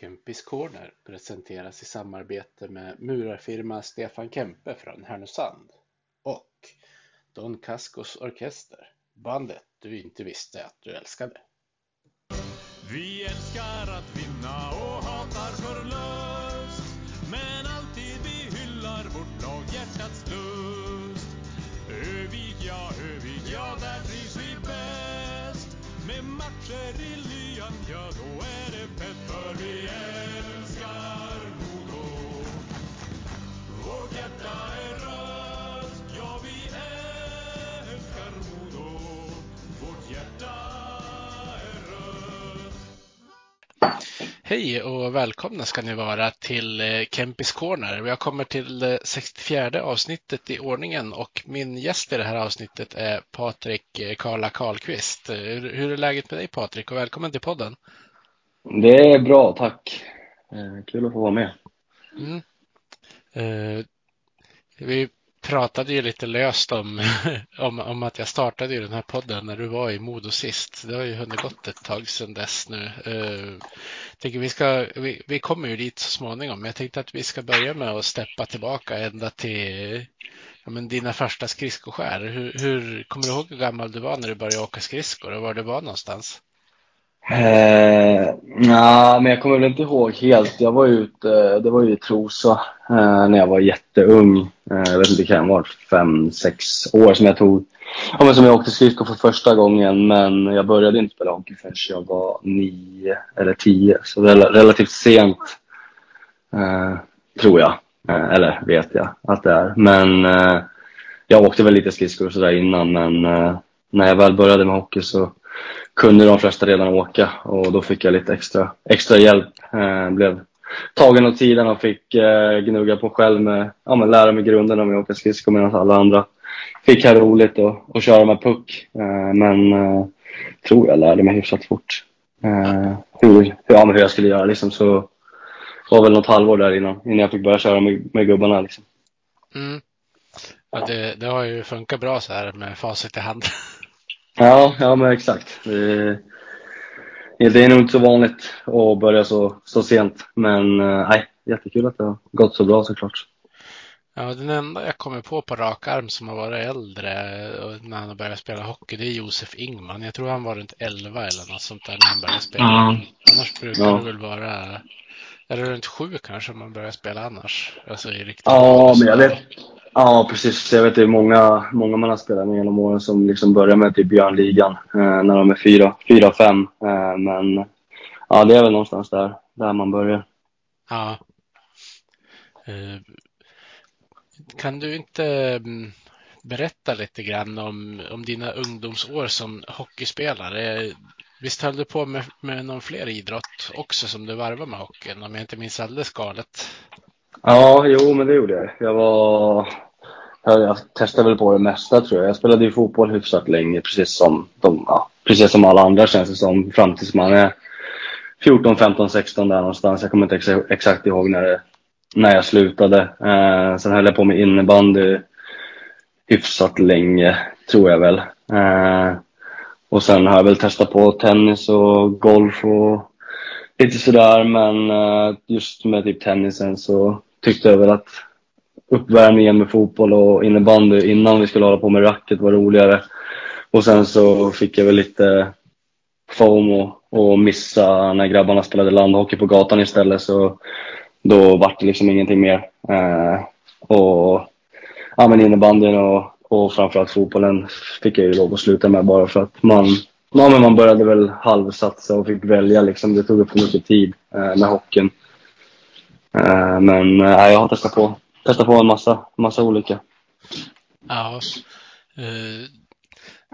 Kempis Corner presenteras i samarbete med murarfirma Stefan Kempe från Härnösand och Don Cascos Orkester, bandet du inte visste att du älskade. Vi älskar att vinna Hej och välkomna ska ni vara till eh, Kempis Corner. Vi har kommit till det 64 avsnittet i ordningen och min gäst i det här avsnittet är Patrik eh, Karla Karlqvist. Eh, Hur är läget med dig Patrik och välkommen till podden? Det är bra, tack. Eh, kul att få vara med. Mm. Eh, vi pratade ju lite löst om, om, om att jag startade ju den här podden när du var i Modo sist. Det har ju hunnit gått ett tag sedan dess nu. Uh, tänker vi, ska, vi, vi kommer ju dit så småningom, men jag tänkte att vi ska börja med att steppa tillbaka ända till ja, men dina första skridskoskär. Hur, hur, kommer du ihåg hur gammal du var när du började åka skridskor och var du var någonstans? Eh, nja, men jag kommer väl inte ihåg helt. Jag var ute, det var ju i Trosa eh, när jag var jätteung. Eh, jag vet inte, det kan ha varit fem, sex år som jag tog, ja, men som jag åkte skridskor för första gången. Men jag började inte spela hockey förrän jag var nio eller tio. Så rel relativt sent, eh, tror jag. Eh, eller vet jag att det är. Men eh, jag åkte väl lite skridskor och sådär innan. Men eh, när jag väl började med hockey så kunde de flesta redan åka och då fick jag lite extra, extra hjälp. Eh, blev tagen åt sidan och fick eh, gnugga på själv med, ja men lära mig grunderna med att åka skridskor medan alla andra fick ha roligt och, och köra med puck. Eh, men eh, tror jag lärde mig hyfsat fort eh, hur, ja, men hur jag skulle göra liksom. Så var väl något halvår där innan, innan jag fick börja köra med, med gubbarna liksom. Mm. Ja, det, det har ju funkat bra så här med facit i hand. Ja, ja men exakt. Det, är nog inte så vanligt att börja så, så sent. Men eh, nej, jättekul att det har gått så bra såklart. Ja, den enda jag kommer på på rak arm som har varit äldre när han har börjat spela hockey, det är Josef Ingman. Jag tror han var runt 11 eller något sånt där när han började spela. Ja. Annars brukar Ja. det väl vara, eller runt sju kanske man börjar spela annars. Alltså i riktigt Ja, men jag vet. Ja, precis. Jag vet det är många, många man har spelat med genom åren som liksom börjar med typ Björnligan eh, när de är fyra, fyra fem. Eh, men ja, det är väl någonstans där, där man börjar. Ja. Eh, Kan du inte mm, berätta lite grann om, om dina ungdomsår som hockeyspelare? Visst höll du på med, med någon fler idrott också som du varvade med hockeyn om jag inte minns alldeles galet? Ja, jo, men det gjorde jag. Jag var... Jag, jag testade väl på det mesta tror jag. Jag spelade ju fotboll hyfsat länge, precis som, de, ja, precis som alla andra känns det som. Fram tills man är 14, 15, 16 där någonstans. Jag kommer inte ex exakt ihåg när, det, när jag slutade. Eh, sen höll jag på med innebandy hyfsat länge, tror jag väl. Eh, och sen har jag väl testat på tennis och golf och lite sådär. Men eh, just med typ tennisen så tyckte jag väl att uppvärmningen med fotboll och innebandy innan vi skulle hålla på med racket var roligare. Och sen så fick jag väl lite FOMO och missa när grabbarna spelade landhockey på gatan istället. Så då vart det liksom ingenting mer. Eh, och ja, men innebandyn och, och framförallt fotbollen fick jag ju lov att sluta med bara för att man, ja, men man började väl halvsatsa och fick välja. Liksom. Det tog upp för mycket tid eh, med hockeyn. Eh, men eh, jag har testat på, testat på en massa, massa olika. Ja, eh,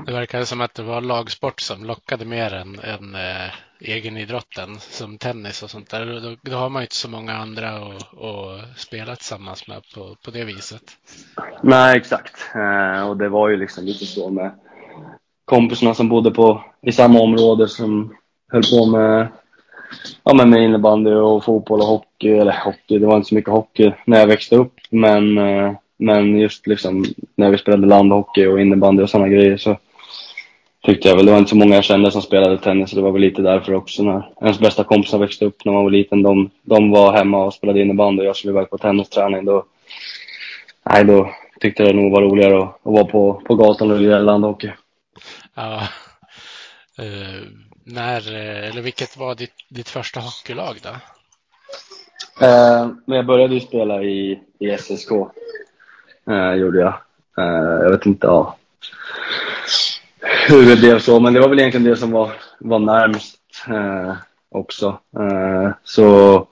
det verkar som att det var lagsport som lockade mer än, än eh, egenidrotten som tennis och sånt där. Då, då har man ju inte så många andra att, att spela tillsammans med på, på det viset. Nej, exakt. Eh, och det var ju liksom lite så med kompisarna som bodde på, i samma område som höll på med, ja, men med innebandy och fotboll och hockey. Eller hockey, det var inte så mycket hockey när jag växte upp. Men, eh, men just liksom när vi spelade landhockey och innebandy och sådana grejer så tyckte jag väl. Det var inte så många jag kände som spelade tennis, så det var väl lite därför också. När ens bästa kompisar växte upp när man var liten, de, de var hemma och spelade innebandy och jag skulle iväg på tennisträning. Då, nej, då tyckte jag det nog var roligare att, att vara på, på gatan och lira landhockey. Ja. Uh, när, eller vilket var ditt, ditt första hockeylag då? Men jag började ju spela i, i SSK. Uh, gjorde jag. Uh, jag vet inte ja, hur det blev så, men det var väl egentligen det som var, var närmst också. så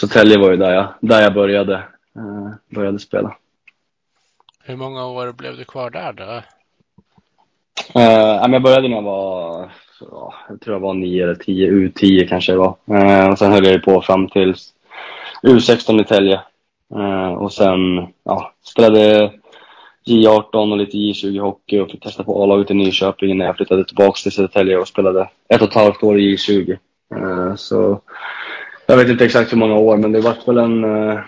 Södertälje var ju där jag, där jag började, började spela. Hur många år blev du kvar där då? Jag började när jag var, jag tror jag var 9 eller 10, U10 kanske det var. Eh, och sen höll jag på fram till U16 i Tälje. Eh, och sen ja, spelade J18 och lite J20 hockey och fick testa på A-laget i Nyköping innan jag flyttade tillbaka till Södertälje och spelade ett och ett halvt år i J20. Eh, så jag vet inte exakt hur många år, men det var väl en uh,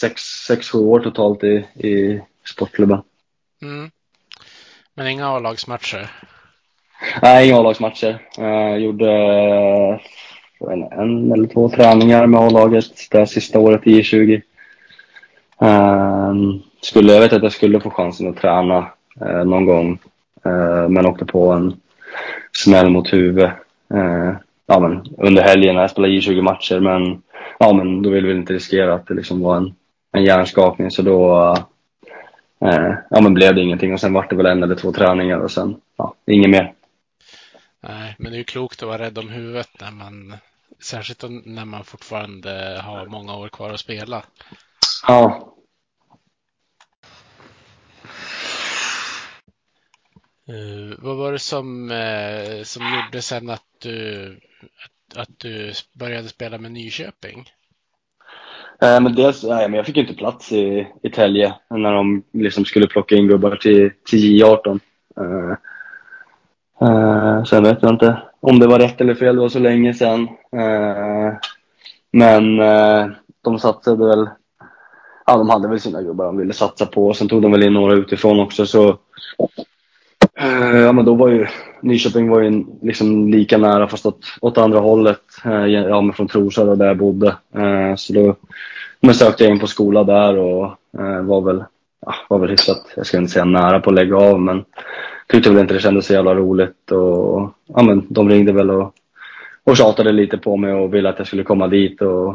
sex, sex, sju år totalt i, i sportklubben. Mm. Men inga A-lagsmatcher? Nej, inga A-lagsmatcher. Eh, jag gjorde en, en eller två träningar med A-laget det sista året i 20 ehm, skulle, Jag vet att jag skulle få chansen att träna uh, någon gång, uh, men åkte på en smäll mot huvudet uh, ja, men under helgen när jag spelade J20 matcher. Men, ja, men då ville vi inte riskera att det liksom var en, en hjärnskakning, så då eh, ja, men blev det ingenting och sen var det väl en eller två träningar och sen ja, inget mer. Nej, men det är ju klokt att vara rädd om huvudet när man, särskilt när man fortfarande har många år kvar att spela. Ja. Uh, vad var det som, uh, som gjorde sen att du, att, att du började spela med Nyköping? Eh, men dels, nej, men jag fick inte plats i, i Tälje när de liksom skulle plocka in gubbar till, till J18. Uh, Eh, sen vet jag inte om det var rätt eller fel, det var så länge sedan. Eh, men eh, de satsade väl, ja de hade väl sina gubbar de ville satsa på. Sen tog de väl in några utifrån också så eh, ja men då var ju Nyköping var ju liksom lika nära fast åt, åt andra hållet. ja men från Trosa där jag bodde. så då men sökte jag in på skola där och eh, var väl, ja, var väl hyfsat, jag ska inte säga nära på att lägga av men tyckte väl inte det kändes så jävla roligt och ja men de ringde väl och, och tjatade lite på mig och ville att jag skulle komma dit och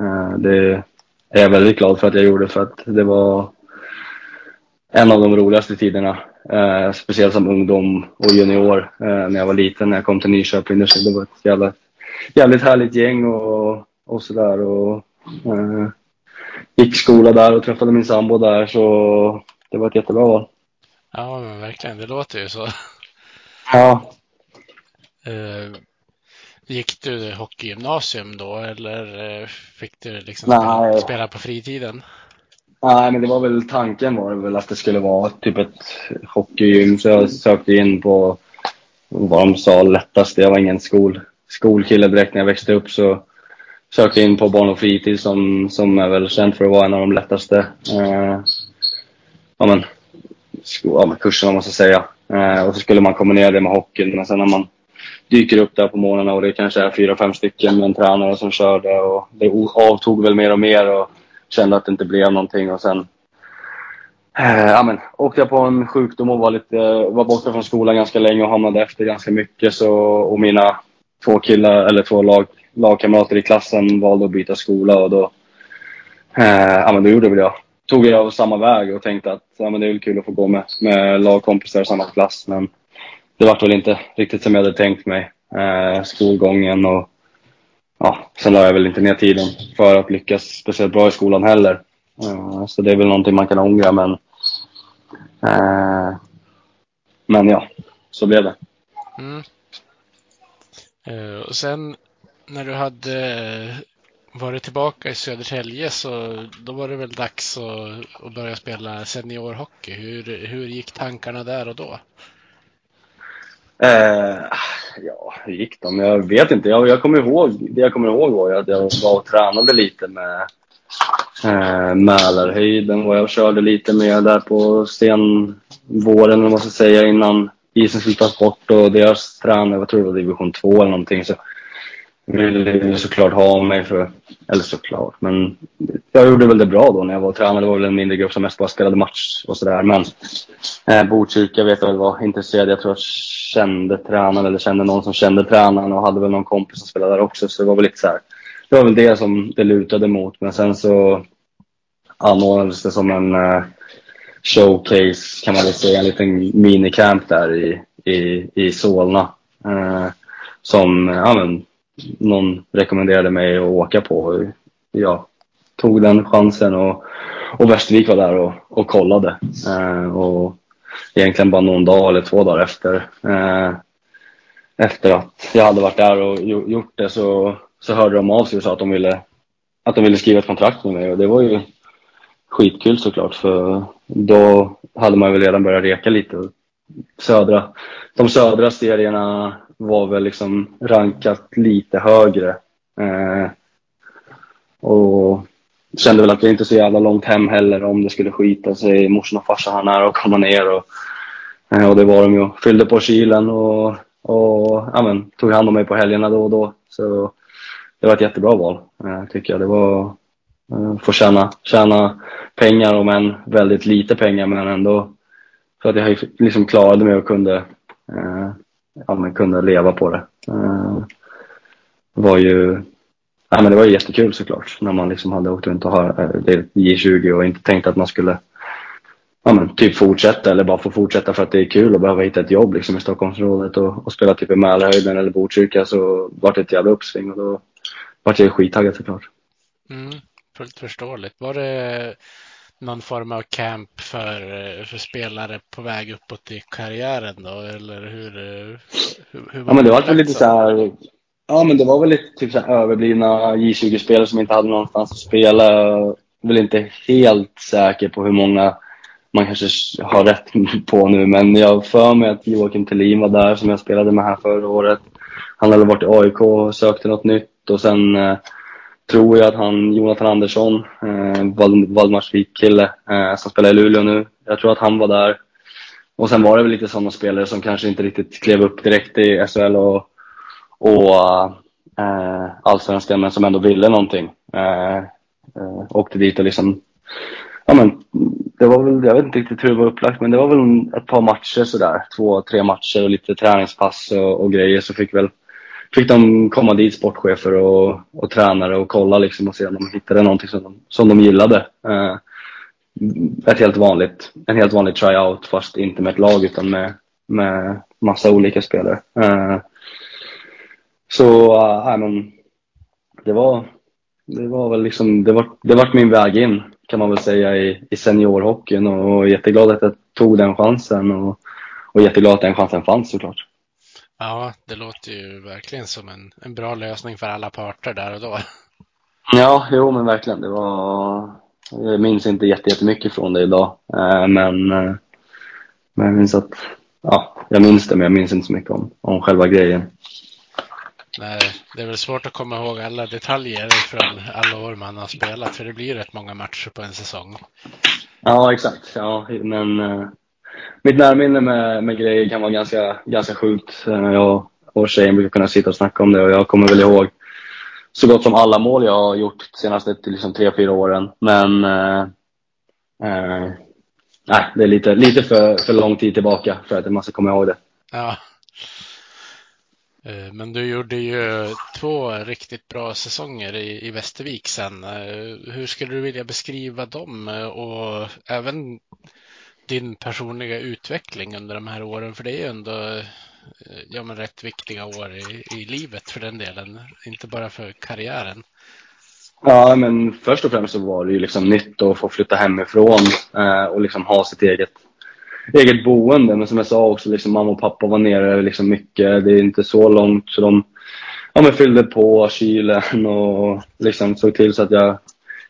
eh, det är jag väldigt glad för att jag gjorde för att det var en av de roligaste tiderna. Eh, speciellt som ungdom och junior eh, när jag var liten när jag kom till Nyköping. Det var ett jävla, jävligt härligt gäng och, och sådär. Eh, gick skola där och träffade min sambo där så det var ett jättebra val. Ja, men verkligen. Det låter ju så. Ja. Uh, gick du hockeygymnasium då eller uh, fick du liksom spela, spela, på fritiden? Nej, men det var väl tanken var det väl att det skulle vara typ ett hockeygym så jag sökte in på vad de sa lättast. Jag var ingen skol, skolkille direkt när jag växte upp så sökte in på barn och fritid som, som är väl känt för att vara en av de lättaste eh, ja, men, ja, men kurserna, om man ska säga. Eh, och så skulle man kombinera det med hockeyn. Men sen när man dyker upp där på morgnarna och det kanske är fyra, fem stycken med en tränare som körde. och det avtog väl mer och mer och kände att det inte blev någonting och sen eh, ja, men, åkte jag på en sjukdom och var, lite, var borta från skolan ganska länge och hamnade efter ganska mycket. Så, och mina två killar, eller två lag, lagkamrater i klassen valde att byta skola och då, eh, ja, men då gjorde väl jag. Tog jag samma väg och tänkte att ja, men det är väl kul att få gå med, med lagkompisar i samma klass. Men det var väl inte riktigt som jag hade tänkt mig. Eh, skolgången och ja, sen la jag väl inte ner tiden för att lyckas speciellt bra i skolan heller. Eh, så det är väl någonting man kan ångra men eh, men ja, så blev det. Mm. Eh, och sen när du hade eh, varit tillbaka i Södertälje så då var det väl dags att, att börja spela seniorhockey. Hur, hur gick tankarna där och då? Eh, ja, hur gick de? Jag vet inte. Jag, jag kommer ihåg, det jag kommer ihåg var att jag var och tränade lite med eh, Mälarhöjden och jag körde lite med där på senvåren, om man ska säga, innan, isen skulle tas bort och deras tränare, jag tror det var division 2 eller någonting, så ville såklart ha mig för, eller såklart, men jag gjorde väl det bra då när jag var tränare. Det var väl en mindre grupp som mest bara spelade match och sådär. Men eh, Botkyrka vet jag väl var intresserad. Jag tror jag kände tränaren eller kände någon som kände tränaren och hade väl någon kompis som spelade där också. Så det var väl lite så här, Det var väl det som det lutade mot. Men sen så anordnades det som en eh, showcase kan man väl säga. En liten minicamp där i, i, i Solna. Eh, som, ja men någon rekommenderade mig att åka på. Jag tog den chansen och, och Västervik var där och, och kollade. Eh, och egentligen bara någon dag eller två dagar efter, eh, efter att jag hade varit där och gjort det så, så hörde de av sig och sa att de ville, att de ville skriva ett kontrakt med mig och det var ju skitkul såklart för då hade man väl redan börjat reka lite. Södra, de södra serierna var väl liksom rankat lite högre. Eh, och kände väl att jag inte så jävla långt hem heller om det skulle skita sig. Morsan och farsan här nära att komma ner och, eh, och det var de ju. Fyllde på kylen och, och ja, men, tog hand om mig på helgerna då och då. Så det var ett jättebra val eh, tycker jag. Det var eh, få tjäna, tjäna pengar om än väldigt lite pengar men ändå Så att jag liksom klarade mig och kunde eh, ja, men kunde leva på det. Eh, var ju ja, men det var ju jättekul såklart när man liksom hade åkt runt och har eh, J20 och inte tänkt att man skulle ja, men, typ fortsätta eller bara få fortsätta för att det är kul att behöva hitta ett jobb liksom, i Stockholmsområdet och, och spela typ i Mälarhöjden eller Botkyrka så vart det ett jävla uppsving och då vart jag skittaggad såklart. Mm, fullt förståeligt. Var det någon form av camp för, för spelare på väg uppåt i karriären då? Eller hur? hur, hur ja, men det var väl lite så här. Ja, men det var väl lite typ så här överblivna J20-spelare som inte hade någonstans att spela. Jag är väl inte helt säker på hur många man kanske har rätt på nu, men jag för mig att Joakim Thelin var där som jag spelade med här förra året. Han hade varit i AIK och sökte något nytt och sen eh, tror jag att han, Jonathan Andersson, eh, Valdemarsvik-kille eh, som spelar i Luleå nu, jag tror att han var där. Och sen var det väl lite sådana spelare som kanske inte riktigt klev upp direkt i SHL och, och eh, allsvenskan men som ändå ville någonting. Eh, eh, åkte dit och liksom, ja men det var väl, jag vet inte riktigt hur det var upplagt men det var väl ett par matcher sådär, två, tre matcher och lite träningspass och, och grejer så fick väl fick de komma dit, sportchefer och, och tränare och kolla liksom och se om de hittade någonting som de, som de gillade. Eh, ett helt vanligt, en helt vanlig tryout fast inte med ett lag utan med, med massa olika spelare. Eh, så, äh, men det var, det var väl liksom, det var, det var min väg in kan man väl säga i, i seniorhockeyn och jätteglad att jag tog den chansen och, och jätteglad att den chansen fanns såklart. Ja, det låter ju verkligen som en, en bra lösning för alla parter där och då. Ja, jo men verkligen. Det var, jag minns inte jättemycket från det idag. Eh, men, eh, men jag minns att, ja, jag minns det men jag minns inte så mycket om, om själva grejen. Nej, det är väl svårt att komma ihåg alla detaljer från alla år man har spelat för det blir rätt många matcher på en säsong. Ja, exakt. Ja, men eh, mitt närminne med, med grejer kan vara ganska, ganska sjukt. Eh, jag och tjejen brukar kunna sitta och snacka om det och jag kommer väl ihåg så gott som alla mål jag har gjort de senaste liksom, tre, fyra åren. Men eh, eh, nej, det är lite, lite för, för lång tid tillbaka för att man ska komma ihåg det. Ja. Eh, men du gjorde ju två riktigt bra säsonger i, i Västervik sen. Eh, hur skulle du vilja beskriva dem och även din personliga utveckling under de här åren? För det är ju ändå eh, ja, men rätt viktiga år i, i livet för den delen, inte bara för karriären. Ja, men först och främst så var det ju liksom nytt att få flytta hemifrån eh, och liksom ha sitt eget, eget boende. Men som jag sa också, liksom, mamma och pappa var nere liksom mycket. Det är inte så långt så de ja, men fyllde på kylen och liksom såg till så att jag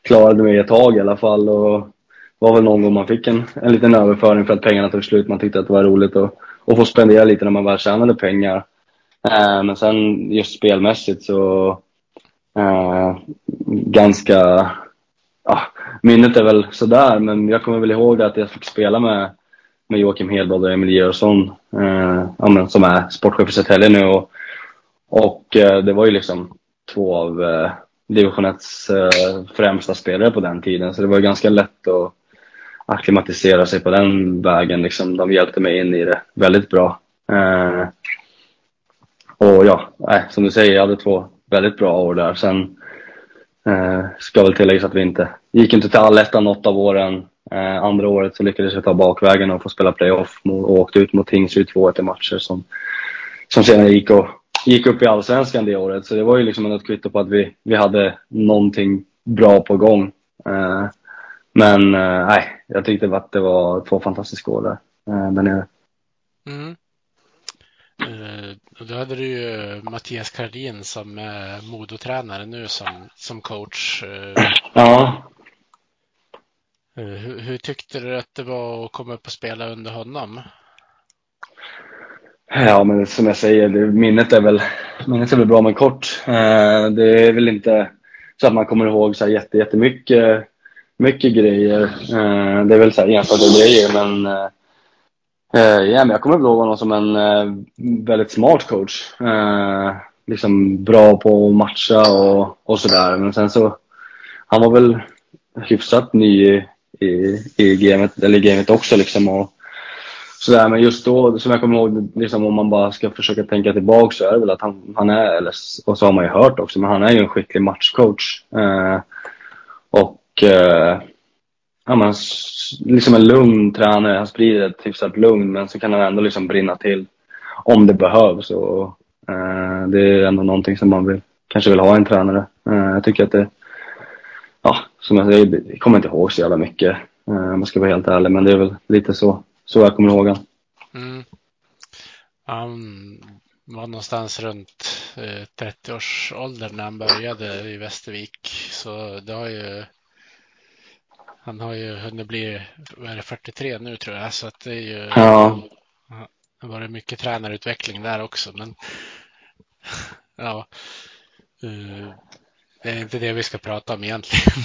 klarade mig ett tag i alla fall. Och var väl någon gång man fick en, en liten överföring för att pengarna tog slut. Man tyckte att det var roligt att, att få spendera lite när man väl tjänade pengar. Eh, men sen just spelmässigt så eh, ganska, ja, minnet är väl sådär men jag kommer väl ihåg att jag fick spela med med Joakim Hedblad och Emil Georgsson eh, som är sportchef i Södertälje nu. Och, och eh, det var ju liksom två av eh, division 1 eh, främsta spelare på den tiden. Så det var ganska lätt att akklimatisera sig på den vägen. Liksom. De hjälpte mig in i det väldigt bra. Eh, och ja, eh, som du säger, jag hade två väldigt bra år där. Sen eh, ska väl tilläggas att vi inte gick inte till allettan något av åren. Eh, andra året så lyckades jag ta bakvägen och få spela playoff och åkte ut mot Tingsryd 2 i matcher som, som senare gick, och, gick upp i allsvenskan det året. Så det var ju liksom ett kvitto på att vi, vi hade någonting bra på gång. Eh, men eh, nej, jag tyckte att det var två fantastiska år där, eh, där nere. Mm. Uh, då hade du ju Mattias Kardin som är modotränare nu som, som coach. Ja. Hur, hur, tyckte du att det var att komma upp och spela under honom? Ja, men som jag säger, det, minnet, är väl, minnet är väl bra men kort. det är väl inte så att man kommer ihåg så här jätte, jättemycket mycket grejer. Eh, det är väl så här enstaka grejer men eh, eh ja, men jag kommer ihåg honom som en eh, väldigt smart coach. Liksom bra på att matcha och, och sådär. Men sen så, han var väl hyfsat ny i, i, i gamet, eller gamet också liksom. Och, sådär. Men just då, som jag kommer ihåg, liksom, om man bara ska försöka tänka tillbaka så är det väl att han, han är, eller, och så har man ju hört också, men han är ju en skicklig matchcoach. och Eh, ja, men, liksom en lugn tränare. Han sprider ett hyfsat lugn men så kan han ändå liksom brinna till om det behövs. Och, eh, det är ändå någonting som man vill, kanske vill ha en tränare. Eh, jag tycker att det, ja, som jag säger, jag kommer inte ihåg så jävla mycket eh, om jag ska vara helt ärlig. Men det är väl lite så, så jag kommer ihåg honom. Mm. Han var någonstans runt eh, 30-årsåldern när han började i Västervik. Så det har ju han har ju hunnit bli, vad är det, 43 nu tror jag, så att det är ju ja. det varit mycket tränarutveckling där också. Men ja, uh, det är inte det vi ska prata om egentligen.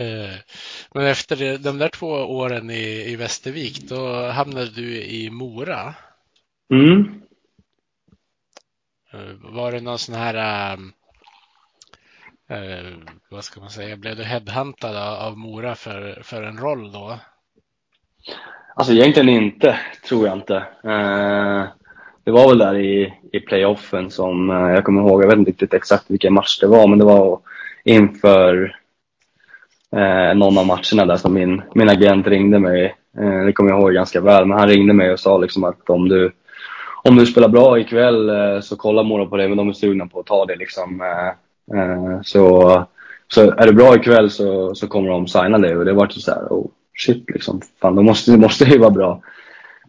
uh, men efter de där två åren i, i Västervik, då hamnade du i Mora. Mm. Uh, var det någon sån här um, eh, vad ska man säga, blev du headhuntad av Mora för, för en roll då? Alltså egentligen inte, tror jag inte. Eh, det var väl där i, i playoffen som eh, jag kommer ihåg, jag vet inte riktigt exakt vilken match det var, men det var inför eh, någon av matcherna där som min, min agent ringde mig. Eh, det kommer jag ihåg ganska väl, men han ringde mig och sa liksom att om du, om du spelar bra ikväll eh, så kollar Mora på dig, men de är sugna på att ta dig. liksom. Eh, Eh, så, så är det bra ikväll så, så kommer de signa dig och det var så här, oh shit liksom. Fan, då måste, det måste ju vara bra.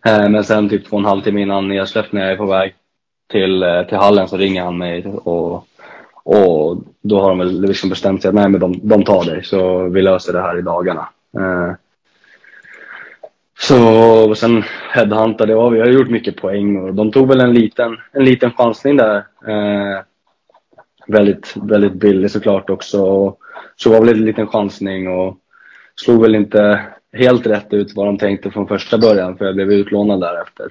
Eh, men sen typ två och en halv timme innan nedsläpp när jag är på väg till, eh, till hallen så ringer han mig och, och då har de väl liksom bestämt sig att nej men de, de tar dig så vi löser det här i dagarna. Eh, så sen headhuntade jag, vi har gjort mycket poäng och de tog väl en liten, en liten chansning där väldigt, väldigt billig såklart också. Och så var väl en liten chansning och slog väl inte helt rätt ut vad de tänkte från första början för jag blev utlånad där efter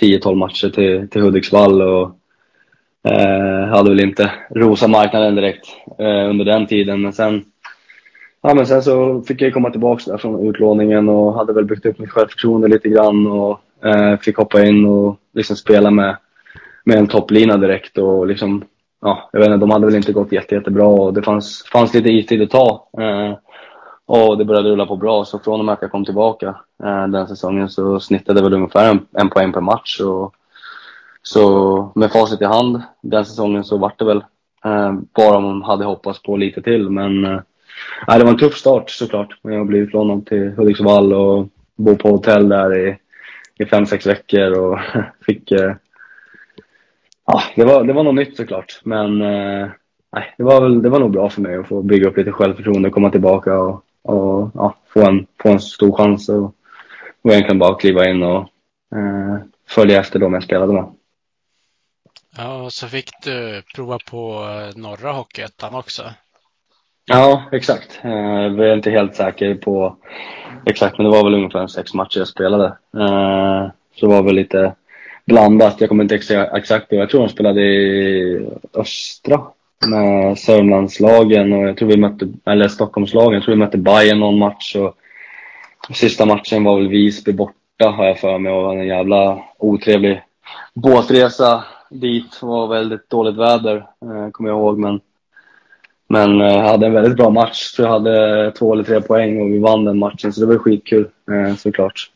10-12 matcher till, till Hudiksvall och eh, hade väl inte rosa marknaden direkt eh, under den tiden. Men sen, ja, men sen så fick jag komma tillbaka där från utlåningen och hade väl byggt upp mitt självförtroende lite grann och eh, fick hoppa in och liksom spela med, med en topplina direkt och liksom ja, jag vet inte, de hade väl inte gått jätte, jättebra och det fanns, fanns lite istid att ta. Eh, och det började rulla på bra, så från och med att jag kom tillbaka eh, den säsongen så snittade väl ungefär en, en poäng per match. Och, så med facit i hand den säsongen så vart det väl eh, bara man hade hoppats på lite till. Men eh, det var en tuff start såklart. Jag blev utlånad till Hudiksvall och bo på hotell där i, i fem, sex veckor och fick eh, ja, det var, det var något nytt såklart. Men eh, nej, det, var väl, det var nog bra för mig att få bygga upp lite självförtroende, komma tillbaka och, och ja, få, en, få en stor chans. Och, och egentligen bara kliva in och eh, följa efter dem jag spelade med. Ja, och så fick du prova på eh, norra Hockeyettan också. Ja, exakt. Eh, Jag är inte helt säker på exakt, men det var väl ungefär sex matcher jag spelade. Så det var väl lite blandat. Jag kommer inte exa- exakt ihåg. Jag tror de spelade i östra med Sörmlandslagen och jag tror vi mötte, eller Stockholmslagen. Jag tror vi mötte Bayern någon match och sista matchen var väl Visby borta har jag för mig och det var en jävla otrevlig båtresa dit. Det var väldigt dåligt väder, eh, kommer jag ihåg. Men men jag hade en väldigt bra match. Tror jag hade två eller tre poäng och vi vann den matchen. Så det var skitkul eh, såklart.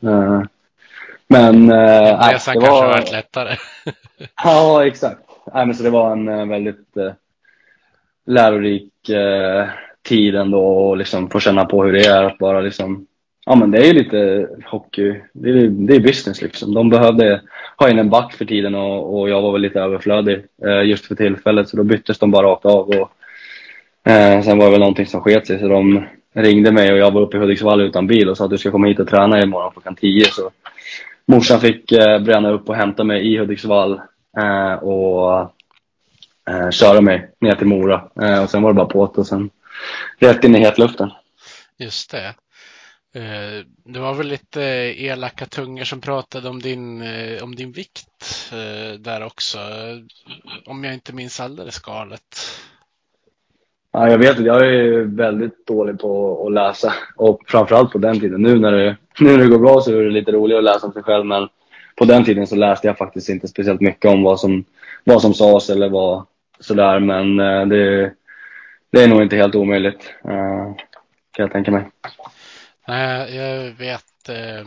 Eh, men... Eh, nej, Resan det kanske var- varit lättare. Ja, exakt. Nej, men så det var en eh, väldigt eh, lärorik eh, tid ändå och liksom få känna på hur det är att bara liksom Ja men det är ju lite hockey, det är, det är business liksom. De behövde ha in en back för tiden och, och jag var väl lite överflödig eh, just för tillfället så då byttes de bara rakt av. Och, eh, sen var det väl någonting som sket sig så de ringde mig och jag var uppe i Hudiksvall utan bil och sa att du ska komma hit och träna imorgon klockan 10. Så morsan fick eh, bränna upp och hämta mig i Hudiksvall eh, och eh, köra mig ner till Mora. Eh, och sen var det bara på och sen rätt in i hetluften. Just det. Eh, det var väl lite elaka tungor som pratade om din, eh, om din vikt eh, där också. Om jag inte minns alldeles galet. Ja, jag vet inte, jag är väldigt dålig på att läsa. Och framförallt på den tiden. Nu när det, nu när det går bra så är det lite roligare att läsa om sig själv. Men på den tiden så läste jag faktiskt inte speciellt mycket om vad som, vad som sades eller vad sådär. Men eh, det, det är nog inte helt omöjligt. Eh, kan jag tänka mig. Nej, jag vet. Eh,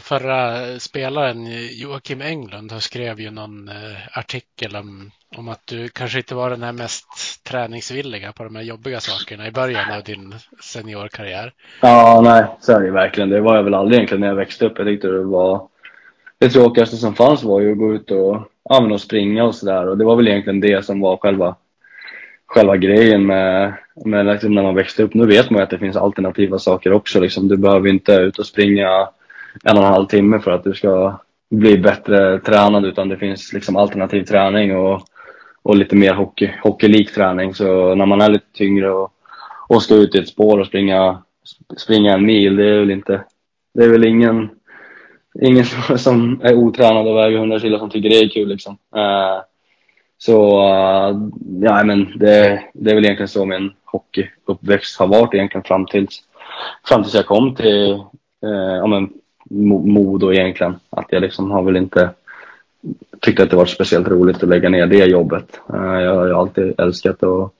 förra spelaren Joakim Englund skrev ju någon eh, artikel om, om att du kanske inte var den här mest träningsvilliga på de här jobbiga sakerna i början av din seniorkarriär. Ja, nej, så är det ju verkligen. Det var jag väl aldrig egentligen när jag växte upp. Jag tyckte det var... Det tråkigaste som fanns var ju att gå ut och, ja, och springa och sådär. Och det var väl egentligen det som var själva, själva grejen med, med liksom när man växte upp. Nu vet man ju att det finns alternativa saker också. Liksom. Du behöver inte ut och springa en och en halv timme för att du ska bli bättre tränad. Utan det finns liksom alternativ träning och, och lite mer hockey, hockeylik träning. Så när man är lite tyngre och, och ska ut i ett spår och springa springa en mil, det är väl inte... Det är väl ingen, ingen som är otränad och väger 100 kilo som tycker det är kul liksom. Eh, så, eh, ja men det, det är väl egentligen så min hockeyuppväxt har varit egentligen fram tills, fram tills jag kom till, eh, ja men Modo egentligen. Att jag liksom har väl inte tyckte att det var speciellt roligt att lägga ner det jobbet. Eh, jag har alltid älskat att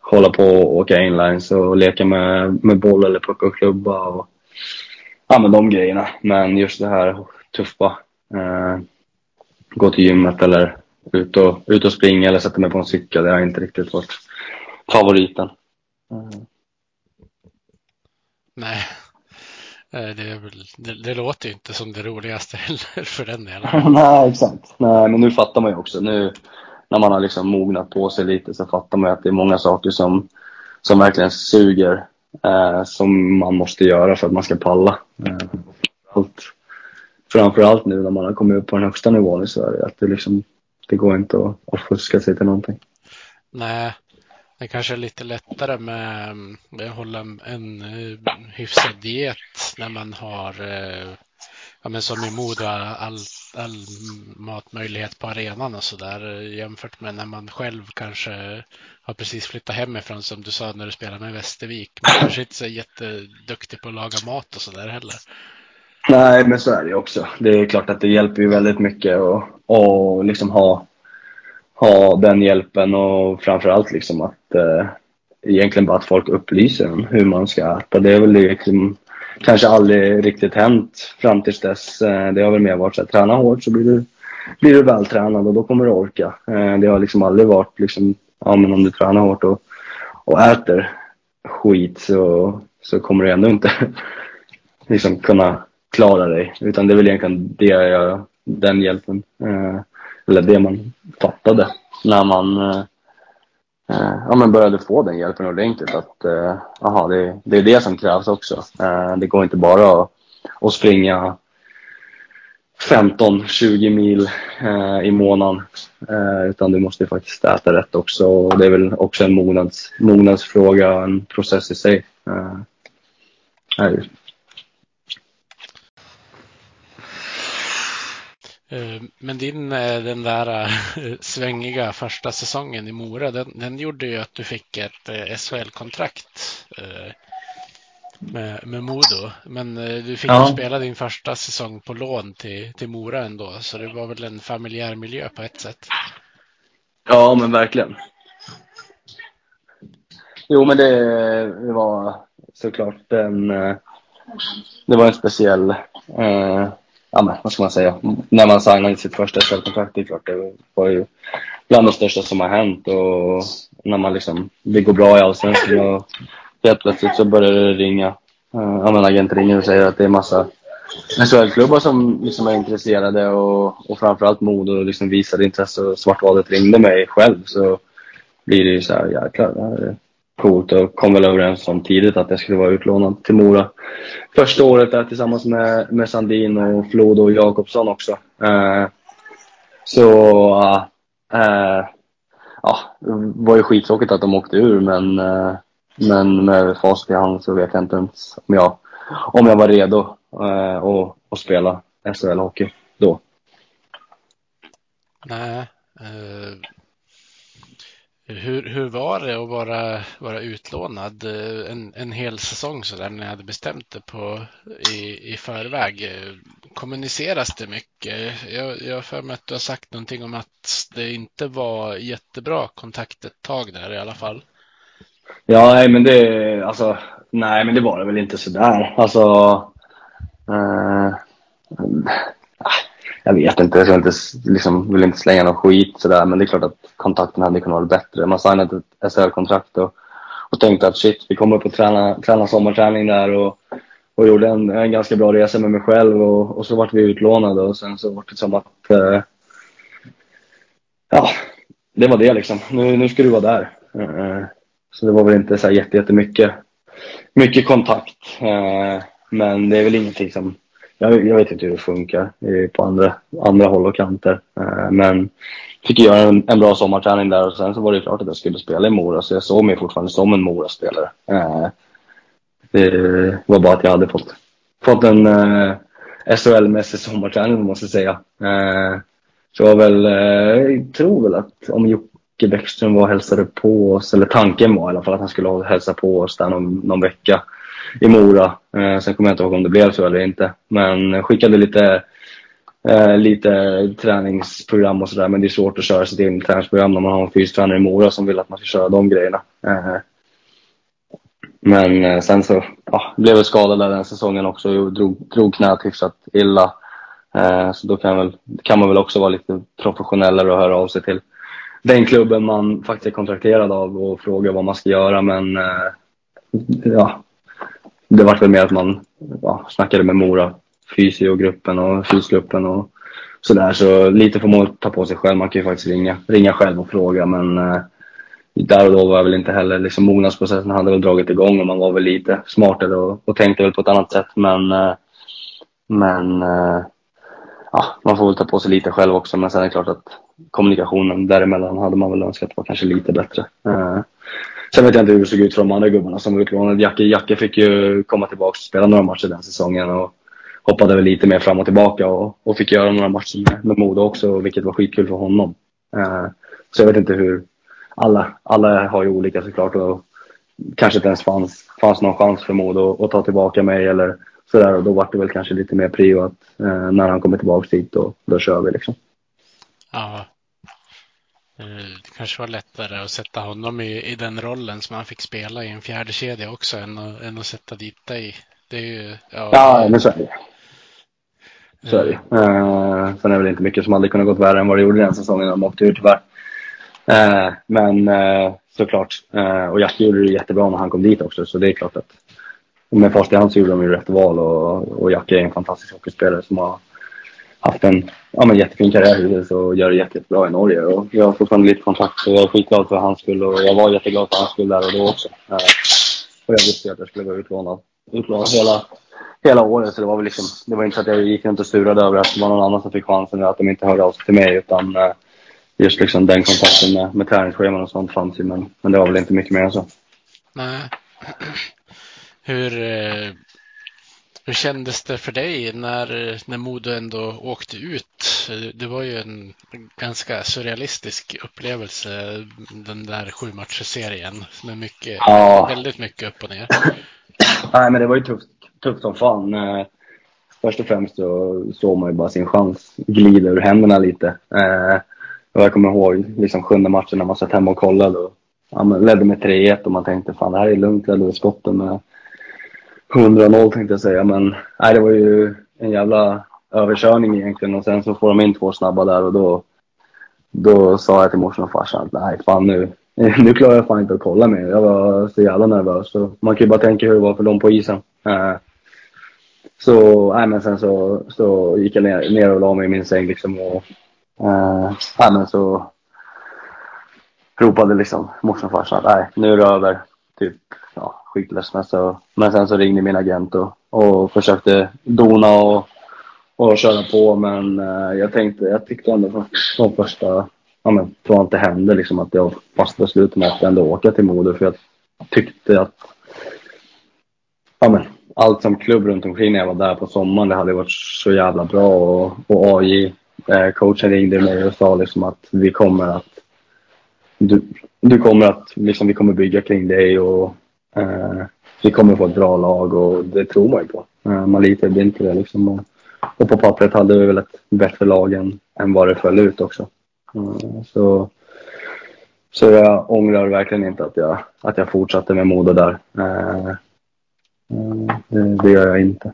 hålla på och åka inlines och leka med, med boll eller puck och klubba och ja, men de grejerna. Men just det här tuffa, eh, gå till gymmet eller ut och, ut och springa eller sätta mig på en cykel, det har inte riktigt varit favoriten. Mm. Nej, det, är väl, det, det låter ju inte som det roligaste heller för den delen. Nej, exakt. Nej, men nu fattar man ju också. Nu när man har liksom mognat på sig lite så fattar man ju att det är många saker som, som verkligen suger. Eh, som man måste göra för att man ska palla. Eh, allt, framförallt nu när man har kommit upp på den högsta nivån i Sverige. Att det, liksom, det går inte att, att fuska sig till någonting. Nej, det kanske är lite lättare med, med att hålla en, en eh, hyfsad diet när man har, eh, ja men som i Modo, all, all matmöjlighet på arenan och så där eh, jämfört med när man själv kanske har precis flyttat hemifrån som du sa när du spelade med Västervik. Man kanske inte är så jätteduktig på att laga mat och så där heller. Nej, men så är det ju också. Det är klart att det hjälper ju väldigt mycket att, och liksom ha, ha den hjälpen och framförallt liksom att eh, egentligen bara att folk upplyser om hur man ska äta. Det är väl liksom kanske aldrig riktigt hänt fram tills dess. Eh, det har väl mer varit så att träna hårt så blir du, blir du vältränad och då kommer du orka. Eh, det har liksom aldrig varit liksom, ja men om du tränar hårt och, och äter skit så, så kommer du ändå inte liksom kunna klara dig. Utan det är väl egentligen det jag, den hjälpen, eh, eller det man fattade när man Eh, ja, men började få den hjälpen ordentligt. Att eh, aha, det, det är det som krävs också. Eh, det går inte bara att, att springa 15-20 mil eh, i månaden. Eh, utan du måste faktiskt äta rätt också. Och det är väl också en mognads, mognadsfråga, en process i sig. Eh, men din, eh, den där eh, svängiga första säsongen i Mora, den, den gjorde ju att du fick ett SHL-kontrakt med, med Modo. Men du fick ja. spela din första säsong på lån till, till Mora ändå, så det var väl en familjär miljö på ett sätt. Ja, men verkligen. Jo, men det var såklart en, det var en speciell ja, men, vad ska man säga, när man signade sitt första SHL-kontrakt, det är klart, det var ju bland det största som har hänt och när man liksom, det går bra i Allsvenskan och helt plötsligt så börjar det ringa, eh, ja men agenter ringer och säger att det är massa SHL-klubbar som liksom är intresserade och, och framförallt Modo liksom visade intresse och Svartvalet ringde mig själv så blir det ju så här, jäklar, coolt och kom väl överens om tidigt att jag skulle vara utlånad till Mora. Första året där tillsammans med, med Sandin och Flod och Jakobsson också. Eh, så eh, ja, det var ju skittråkigt att de åkte ur men, eh, men med facit i hand så vet jag inte ens om jag, om jag var redo eh, att, och spela SHL-hockey då. Nej. Eh, hur, hur var det att vara, vara utlånad eh, en, en hel säsong så där när ni hade bestämt det på, i, i förväg? Kommuniceras det mycket? Jag, jag har för mig att du har sagt någonting om att det inte var jättebra kontakt ett tag där i alla fall. Ja, nej men det, alltså, nej men det var det väl inte sådär. Alltså, eh, jag vet inte, jag ska inte, liksom, vill inte slänga någon skit sådär, men det är klart att kontakten hade kunnat vara bättre. Man signade ett SHL-kontrakt och, och tänkte att shit, vi kommer upp och träna, träna sommarträning där och, och gjorde en, en ganska bra resa med mig själv och, och så vart vi utlånade och sen så vart det som att, eh, ja, det var det liksom. Nu, nu ska du vara där. Eh, så det var väl inte så här jätte, jättemycket mycket kontakt. Eh, men det är väl ingenting som jag, jag, vet inte hur det funkar på andra, andra håll och kanter. Eh, men fick göra en, en bra sommarträning där och sen så var det klart att jag skulle spela i Mora så jag såg mig fortfarande som en Mora-spelare. Eh, det var bara att jag hade fått, fått en eh, SHL-mässig sommarträning måste jag säga. Så jag väl, jag tror väl att om Jocke Bäckström var och hälsade på oss, eller tanken var i alla fall att han skulle hälsa på oss där någon, någon vecka i Mora. Eh, sen kommer jag inte ihåg om det blev så eller inte. Men skickade lite, eh, lite träningsprogram och sådär. Men det är svårt att köra sitt eget träningsprogram när man har en fystränare i Mora som vill att man ska köra de grejerna. Eh, men eh, sen så ja, blev jag skadad där den säsongen också och drog, drog knät hyfsat illa. Eh, så då kan, väl, kan man väl också vara lite professionellare och höra av sig till den klubben man faktiskt är kontrakterad av och fråga vad man ska göra. Men eh, ja, det var väl mer att man ja, snackade med Mora, fysiogruppen och fysgruppen och sådär. Så lite får man ta på sig själv. Man kan ju faktiskt ringa, ringa själv och fråga men eh, där och då var jag väl inte heller, liksom mognadsprocessen hade väl dragit igång och man var väl lite smartare och, och tänkte väl på ett annat sätt. Men, eh, men eh, ja, man får väl ta på sig lite själv också. Men sen är det klart att kommunikationen däremellan hade man väl önskat var kanske lite bättre. Eh, Sen vet jag inte hur det såg ut för de andra gubbarna som var utlånade. Jacke, Jacke fick ju komma tillbaka och spela några matcher den säsongen och hoppade väl lite mer fram och tillbaka och, och fick göra några matcher med, med Modo också, vilket var skitkul för honom. Uh, så jag vet inte hur... Alla, alla har ju olika såklart och kanske inte ens fanns, fanns någon chans för Modo att ta tillbaka mig eller sådär och då var det väl kanske lite mer prio att uh, när han kommer tillbaka dit då, då kör vi liksom. Ja, Eh, det kanske var lättare att sätta honom i, i den rollen som han fick spela i en fjärde kedja också än, att, än att sätta dit dig. Det är ju, ja, ja men så är det. Så är det. Uh, sen är det väl inte mycket som hade kunnat gått värre än vad det gjorde den säsongen när de åkte ur tyvärr. Uh, men uh, såklart. Uh, och Jackie gjorde det jättebra när han kom dit också så det är klart att med fast i hand så gjorde de ju rätt val och, och Jackie är en fantastisk hockeyspelare som har haft en ja, men jättefin karriär hittills och gör det jättebra i Norge. Och jag har fortfarande lite kontakt så jag är skitglad för hans skull och jag var jätteglad för hans skull där och då också. Eh, och jag visste ju att jag skulle vara utlånad, utlånad hela, hela året. Så det var väl liksom, det var inte så att jag gick runt och surade över att det var någon annan som fick chansen och att de inte hörde av sig till mig. Utan eh, just liksom den kontakten med, med träningsscheman och sånt fanns ju. Men, men det var väl inte mycket mer än så. Nej. Hur, eh, hur kändes det för dig när, när Modo ändå åkte ut? Det var ju en ganska surrealistisk upplevelse, den där sju serien med mycket, Ja. väldigt mycket upp och ner. Nej, men det var ju tufft, tufft som fan. Eh, först och främst så såg man ju bara sin chans glida ur händerna lite. Eh, och jag kommer ihåg liksom sjunde matchen när man satt hemma och kollade och ja, ledde med 3-1 och man tänkte fan det här är lugnt, ledde skotten med 100-0 tänkte jag säga. Men nej, det var ju en jävla överkörning egentligen och sen så får de in två snabba där och då, då sa jag till morsan och farsan att nej fan nu, nu klarar jag fan inte att kolla mer. Jag var så jävla nervös. Så man kan ju bara tänka hur det var för dem på isen. Eh, så, nej men sen så, så gick jag ner, ner och la mig i min säng liksom och eh, nej men så ropade liksom morsan och farsan att nej, nu är det över. Typ, skitledsna så. Men sen så ringde min agent och, och försökte dona och, och köra på. Men eh, jag tänkte, jag tyckte ändå från, från första, ja men från att det hände liksom att jag fast beslutade mig att ändå åka till Modo. För jag tyckte att, ja men allt som klubb runt omkring när jag var där på sommaren, det hade varit så jävla bra. Och, och AJ, eh, coachen ringde mig och sa liksom att vi kommer att du, du kommer att, liksom, vi kommer bygga kring dig och Eh, vi kommer få ett bra lag och det tror man ju på. Eh, man litar ju inte på det liksom. Och, och på pappret hade vi väl ett bättre lag än, än vad det föll ut också. Eh, så, så jag ångrar verkligen inte att jag, att jag fortsatte med Modo där. Eh, det, det gör jag inte.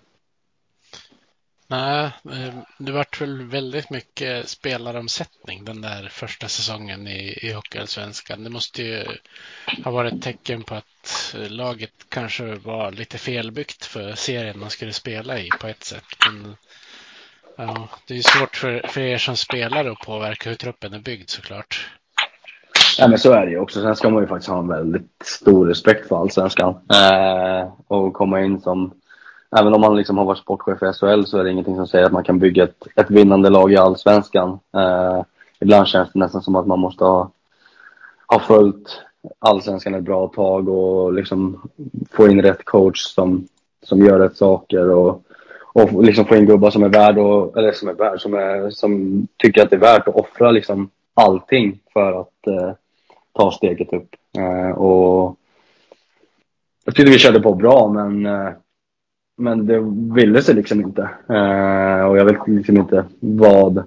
Nej, eh, det vart väl väldigt mycket spelaromsättning den där första säsongen i, i Hockeyallsvenskan. Det måste ju ha varit ett tecken på att laget kanske var lite felbyggt för serien man skulle spela i på ett sätt. Men ja, det är ju svårt för, för er som spelare att påverka hur truppen är byggd såklart. Ja, men så är det ju också. Sen ska man ju faktiskt ha en väldigt stor respekt för allsvenskan. Eh, och komma in som, även om man liksom har varit sportchef i SHL så är det ingenting som säger att man kan bygga ett, ett vinnande lag i allsvenskan. Eh, ibland känns det nästan som att man måste ha, ha följt allsvenskan ett bra tag och liksom få in rätt coach som, som gör rätt saker och, och liksom få in gubbar som är värd och, eller som är värd, som, är, som tycker att det är värt att offra liksom allting för att eh, ta steget upp. Eh, och jag tyckte vi körde på bra men, eh, men det ville sig liksom inte. Eh, och jag vet liksom inte vad,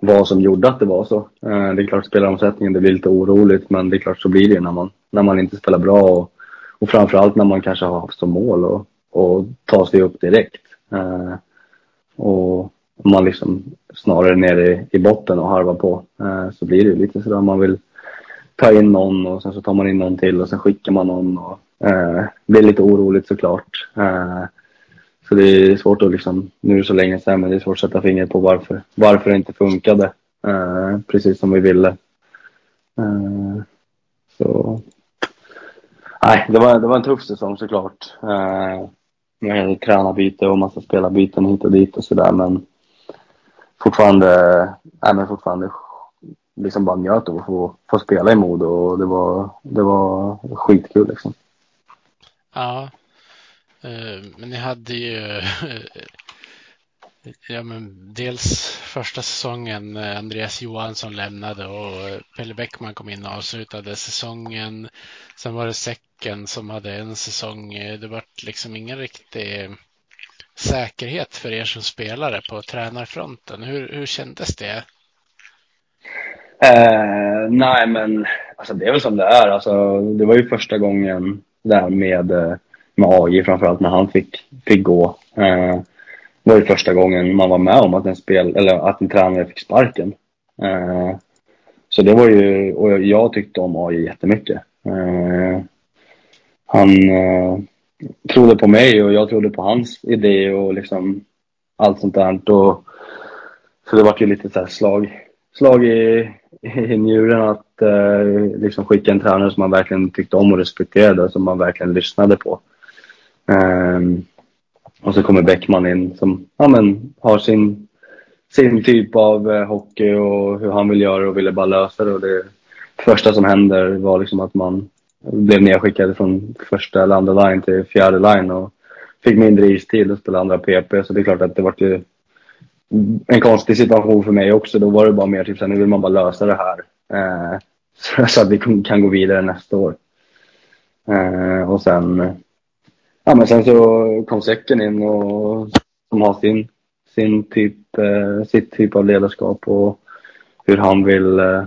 vad som gjorde att det var så. Eh, det är klart spelaromsättningen, det blir lite oroligt men det är klart så blir det när man, när man inte spelar bra och, och framförallt när man kanske har haft som mål och, och ta sig upp direkt. Eh, och man liksom snarare nere i, i botten och harvar på. Eh, så blir det ju lite sådär man vill ta in någon och sen så tar man in någon till och sen skickar man någon. Och, eh, blir lite oroligt såklart. Så det är svårt att liksom, nu är det så länge sedan, men det är svårt att sätta fingret på varför, varför det inte funkade eh, precis som vi ville. Eh, så Nej, det var, det var en tuff säsong såklart. Eh, med tränarbyte och massa spelarbyten hit och dit och sådär men fortfarande, nej men fortfarande liksom bara njöt av att få, få spela i Modo och det var, det var skitkul liksom. Ja, Eh, men ni hade ju ja, men dels första säsongen eh, Andreas Johansson lämnade och eh, Pelle Bäckman kom in och avslutade säsongen. Sen var det Säcken som hade en säsong. Det var liksom ingen riktig säkerhet för er som spelare på tränarfronten. Hur, hur kändes det? Eh, nej men alltså det är väl som det är. Alltså, det var ju första gången där med, eh, med AJ framförallt när han fick, fick gå. Eh, det var ju första gången man var med om att en, spel, eller att en tränare fick sparken. Eh, så det var ju, och jag tyckte om AJ jättemycket. Eh, han eh, trodde på mig och jag trodde på hans idé och liksom allt sånt där. Och, så det var ju lite så här slag, slag i, i njuren att eh, liksom skicka en tränare som man verkligen tyckte om och respekterade, som man verkligen lyssnade på. Ehm, och så kommer Bäckman in som ja, men, har sin, sin typ av eh, hockey och hur han vill göra och ville bara lösa det. Och det första som händer var liksom att man blev nedskickad från första eller andra line till fjärde line och fick mindre istid och spelade andra PP. Så det är klart att det var ju en konstig situation för mig också. Då var det bara mer typ såhär, nu vill man bara lösa det här. Eh, så att vi kan gå vidare nästa år. Eh, och sen, ja men sen så kom Säcken in och som har sin, sin typ, eh, sitt typ av ledarskap och hur han vill eh,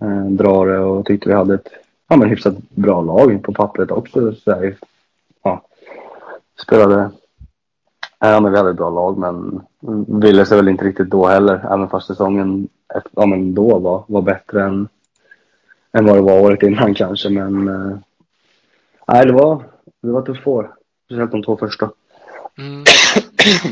eh, dra det och tyckte vi hade ett ja, men hyfsat bra lag på pappret också. Så här, ja, spelade, ja men vi hade ett bra lag men ville sig väl inte riktigt då heller. Även fast säsongen ja, men då var, var bättre än, än vad det var året innan kanske. Men eh, nej, det var, det var tufft år. Speciellt de två första. Mm.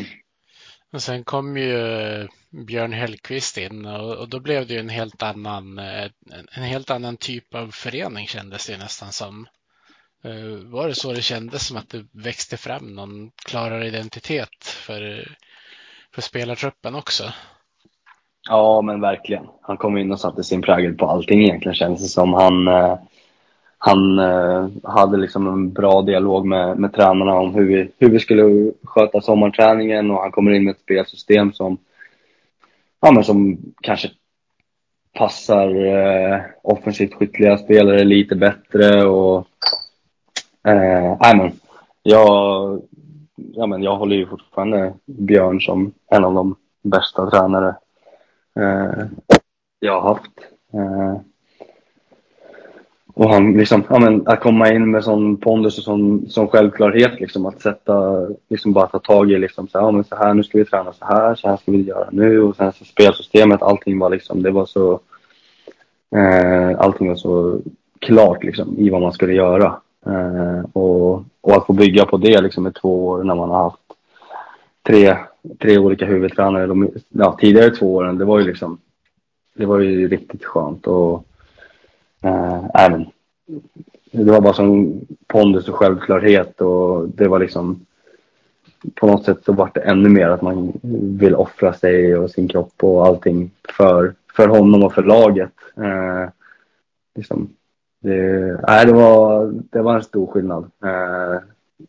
Och sen kom ju Björn Hellkvist in och, då blev det ju en helt annan, eh, en helt annan typ av förening kändes det nästan som. Eh, var det så det kändes som att det växte fram någon klarare identitet för, för spelartruppen också? Ja, men verkligen. Han kom in och satte sin prägel på allting egentligen känns det som. Han, eh, han hade liksom en bra dialog med, med tränarna om hur vi, hur vi skulle sköta sommarträningen och han kommer in med ett spelsystem som ja, men som kanske passar eh, offensivt skickliga spelare lite bättre och eh, men, jag, ja, men jag håller ju fortfarande Björn som en av de bästa tränare eh, jag har haft. Eh, och han liksom, ja men att komma in med sån pondus och sån, sån självklarhet liksom att sätta, liksom bara ta tag i liksom så här, ja men så här, nu ska vi träna så här, så här ska vi göra nu och sen så spelsystemet, allting var liksom, det var så, eh, allting var så klart liksom i vad man skulle göra. Eh, och, och att få bygga på det liksom i två år när man har haft tre, tre olika huvudtränare, de, ja, tidigare två åren, det var ju liksom, det var ju riktigt skönt och Eh, även, det var bara som pondus och självklarhet och det var liksom på något sätt så vart det ännu mer att man vill offra sig och sin kropp och allting för, för honom och för laget. Eh, liksom, det, nej, det, var, det var en stor skillnad eh,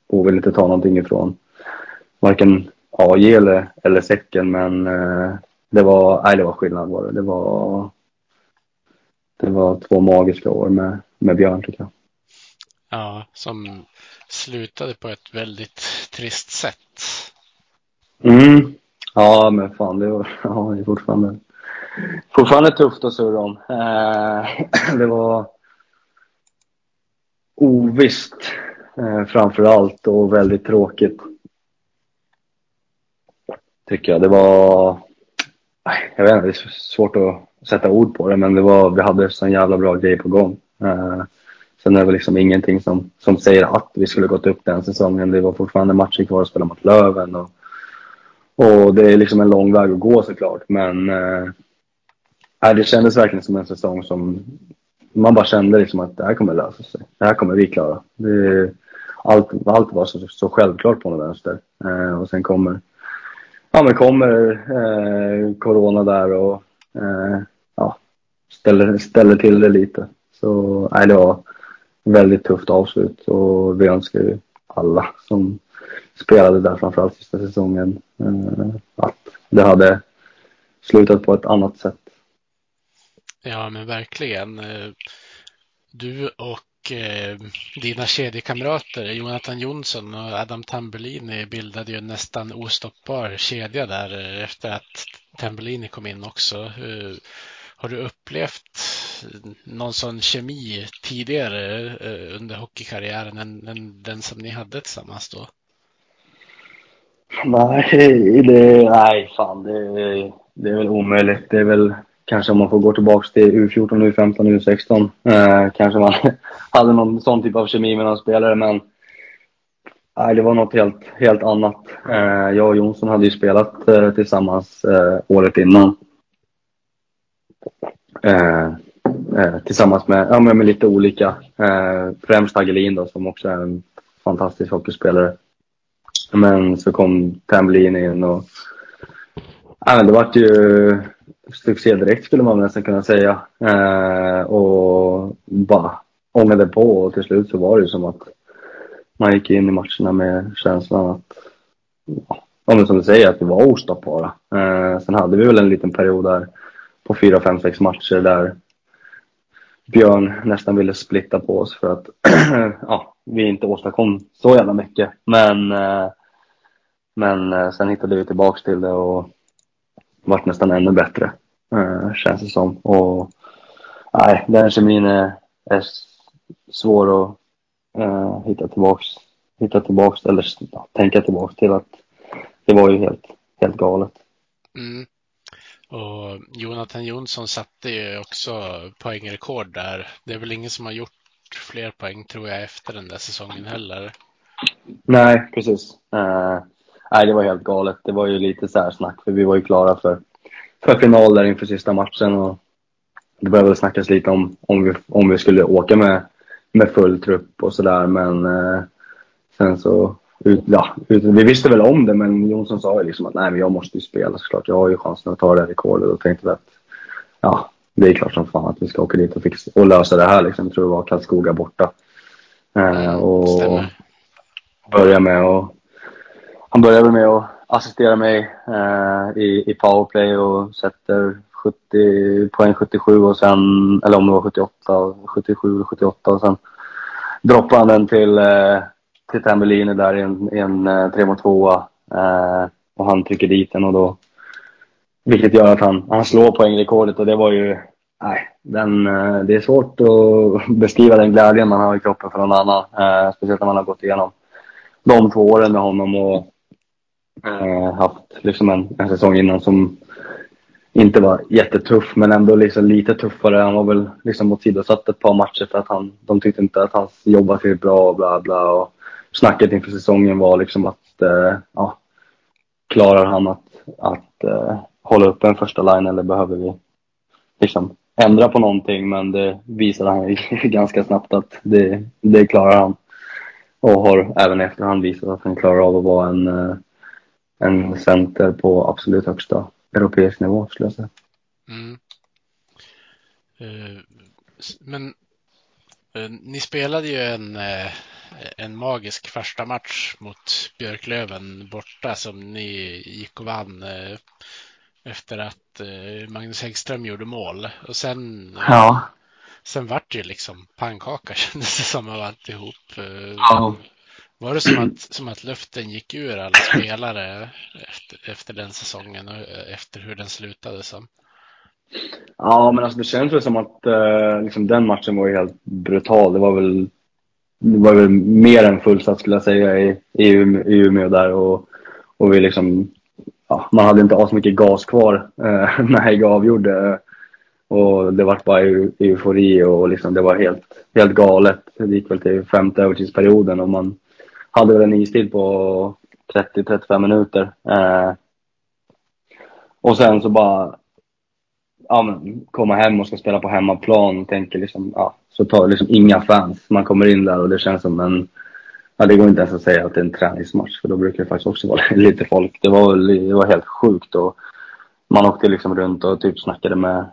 och vill inte ta någonting ifrån varken AJ eller, eller säcken men eh, det var, nej, det var skillnad var det. Det var det var två magiska år med, med Björn tycker jag. Ja, som slutade på ett väldigt trist sätt. Mm. Ja, men fan det var ja, det är fortfarande, fortfarande tufft att surra om. Eh, det var ovisst eh, framför allt och väldigt tråkigt. Tycker jag. Det var, jag vet inte, det är svårt att sätta ord på det, men det var, vi hade en jävla bra grej på gång. Eh, sen är det liksom ingenting som, som säger att vi skulle gått upp den säsongen. Det var fortfarande matcher kvar att spela mot Löven och, och det är liksom en lång väg att gå såklart. Men eh, det kändes verkligen som en säsong som man bara kände liksom att det här kommer lösa sig. Det här kommer vi klara. Det, allt, allt var så, så självklart på något vänster. Eh, och sen kommer, ja, men kommer eh, corona där och eh, ställer, ställer till det lite. Så nej, det var väldigt tufft avslut och vi önskar ju alla som spelade där framförallt sista säsongen eh, att det hade slutat på ett annat sätt. Ja, men verkligen. Eh, du och eh, dina kedjekamrater Jonathan Jonsson och Adam Tambellini bildade ju en nästan ostoppbar kedja där eh, efter att Tambellini kom in också. Har du upplevt någon sån kemi tidigare eh, under hockeykarriären än, än den som ni hade tillsammans då? Nej, det, nej fan det, det är väl omöjligt. Det är väl kanske om man får gå tillbaka till U14, U15, U16. Eh, kanske man hade någon sån typ av kemi med någon spelare men nej, det var något helt, helt annat. Eh, jag och Jonsson hade ju spelat eh, tillsammans eh, året innan. Eh, eh, tillsammans med, ja, med lite olika. Eh, främst Hagelin då, som också är en fantastisk hockeyspelare. Men så kom Tamblin in och eh, det vart ju succé direkt skulle man nästan kunna säga. Eh, och bara ångade på och till slut så var det ju som att man gick in i matcherna med känslan att, ja, som du säger, att vi var ostoppbara. Eh, sen hade vi väl en liten period där på fyra, fem, sex matcher där Björn nästan ville splitta på oss för att ja, vi inte åstadkom så jävla mycket. Men, eh, men eh, sen hittade vi tillbaks till det och vart nästan ännu bättre, eh, känns det som. Och nej, den kemin är, är svår att uh, hitta tillbaks, hitta tillbaks eller ja, tänka tillbaks till att det var ju helt, helt galet. Mm. Och Jonathan Jonsson satte ju också poängrekord där. Det är väl ingen som har gjort fler poäng tror jag efter den där säsongen heller. Nej, precis. Uh, nej, det var helt galet. Det var ju lite så här snack för vi var ju klara för, för final där inför sista matchen och det började väl snackas lite om, om, vi, om vi skulle åka med, med full trupp och sådär men uh, sen så ut, ja, ut, vi visste väl om det, men Jonsson sa ju liksom att nej, men jag måste ju spela såklart. Jag har ju chansen att ta det här rekordet och tänkte att ja, det är klart som fan att vi ska åka dit och, fixa, och lösa det här. Liksom. Jag tror det var Karlskoga borta. Eh, och börja med och han började med att assistera mig eh, i, i powerplay och sätter 70, poäng 77 och sen, eller om det var 78, 77 eller 78 och sen droppade han den till eh, till Tambellini där i en, i en eh, 3 mot 2 eh, och han trycker dit den och då vilket gör att han, han slår poängrekordet och det var ju nej, den, eh, det är svårt att beskriva den glädjen man har i kroppen för någon annan. Eh, speciellt när man har gått igenom de två åren med honom och eh, haft liksom en, en säsong innan som inte var jättetuff men ändå liksom lite tuffare. Han var väl liksom åsidosatt ett par matcher för att han, de tyckte inte att hans jobb var tillräckligt bra och bla bla. Och, snacket inför säsongen var liksom att, eh, ja, klarar han att, att eh, hålla upp en första line eller behöver vi liksom ändra på någonting? Men det visade han ganska snabbt att det, det klarar han. Och har även efterhand visat att han klarar av att vara en, eh, en center på absolut högsta europeisk nivå skulle jag säga. Mm. Eh, men eh, ni spelade ju en en magisk första match mot Björklöven borta som ni gick och vann eh, efter att eh, Magnus Häggström gjorde mål. Och sen, ja. sen vart det ju liksom pannkaka kändes det som av alltihop. Eh, ja. Var det som att, som att luften gick ur alla spelare efter, efter den säsongen och efter hur den slutade som? Ja, men alltså det känns väl som att eh, liksom den matchen var helt brutal. Det var väl det var väl mer än fullsatt skulle jag säga i, i, Umeå där och, och vi liksom, ja, man hade inte så mycket gas kvar eh, när Hägg avgjorde. Och det var bara eufori och liksom, det var helt, helt galet. Det gick väl till femte övertidsperioden och man hade väl en istid på 30-35 minuter. Eh, och sen så bara ja, men, komma hem och ska spela på hemmaplan och tänker liksom, ja, så tar liksom inga fans. Man kommer in där och det känns som en, ja det går inte ens att säga att det är en träningsmatch för då brukar det faktiskt också vara lite folk. Det var, det var helt sjukt och man åkte liksom runt och typ snackade med,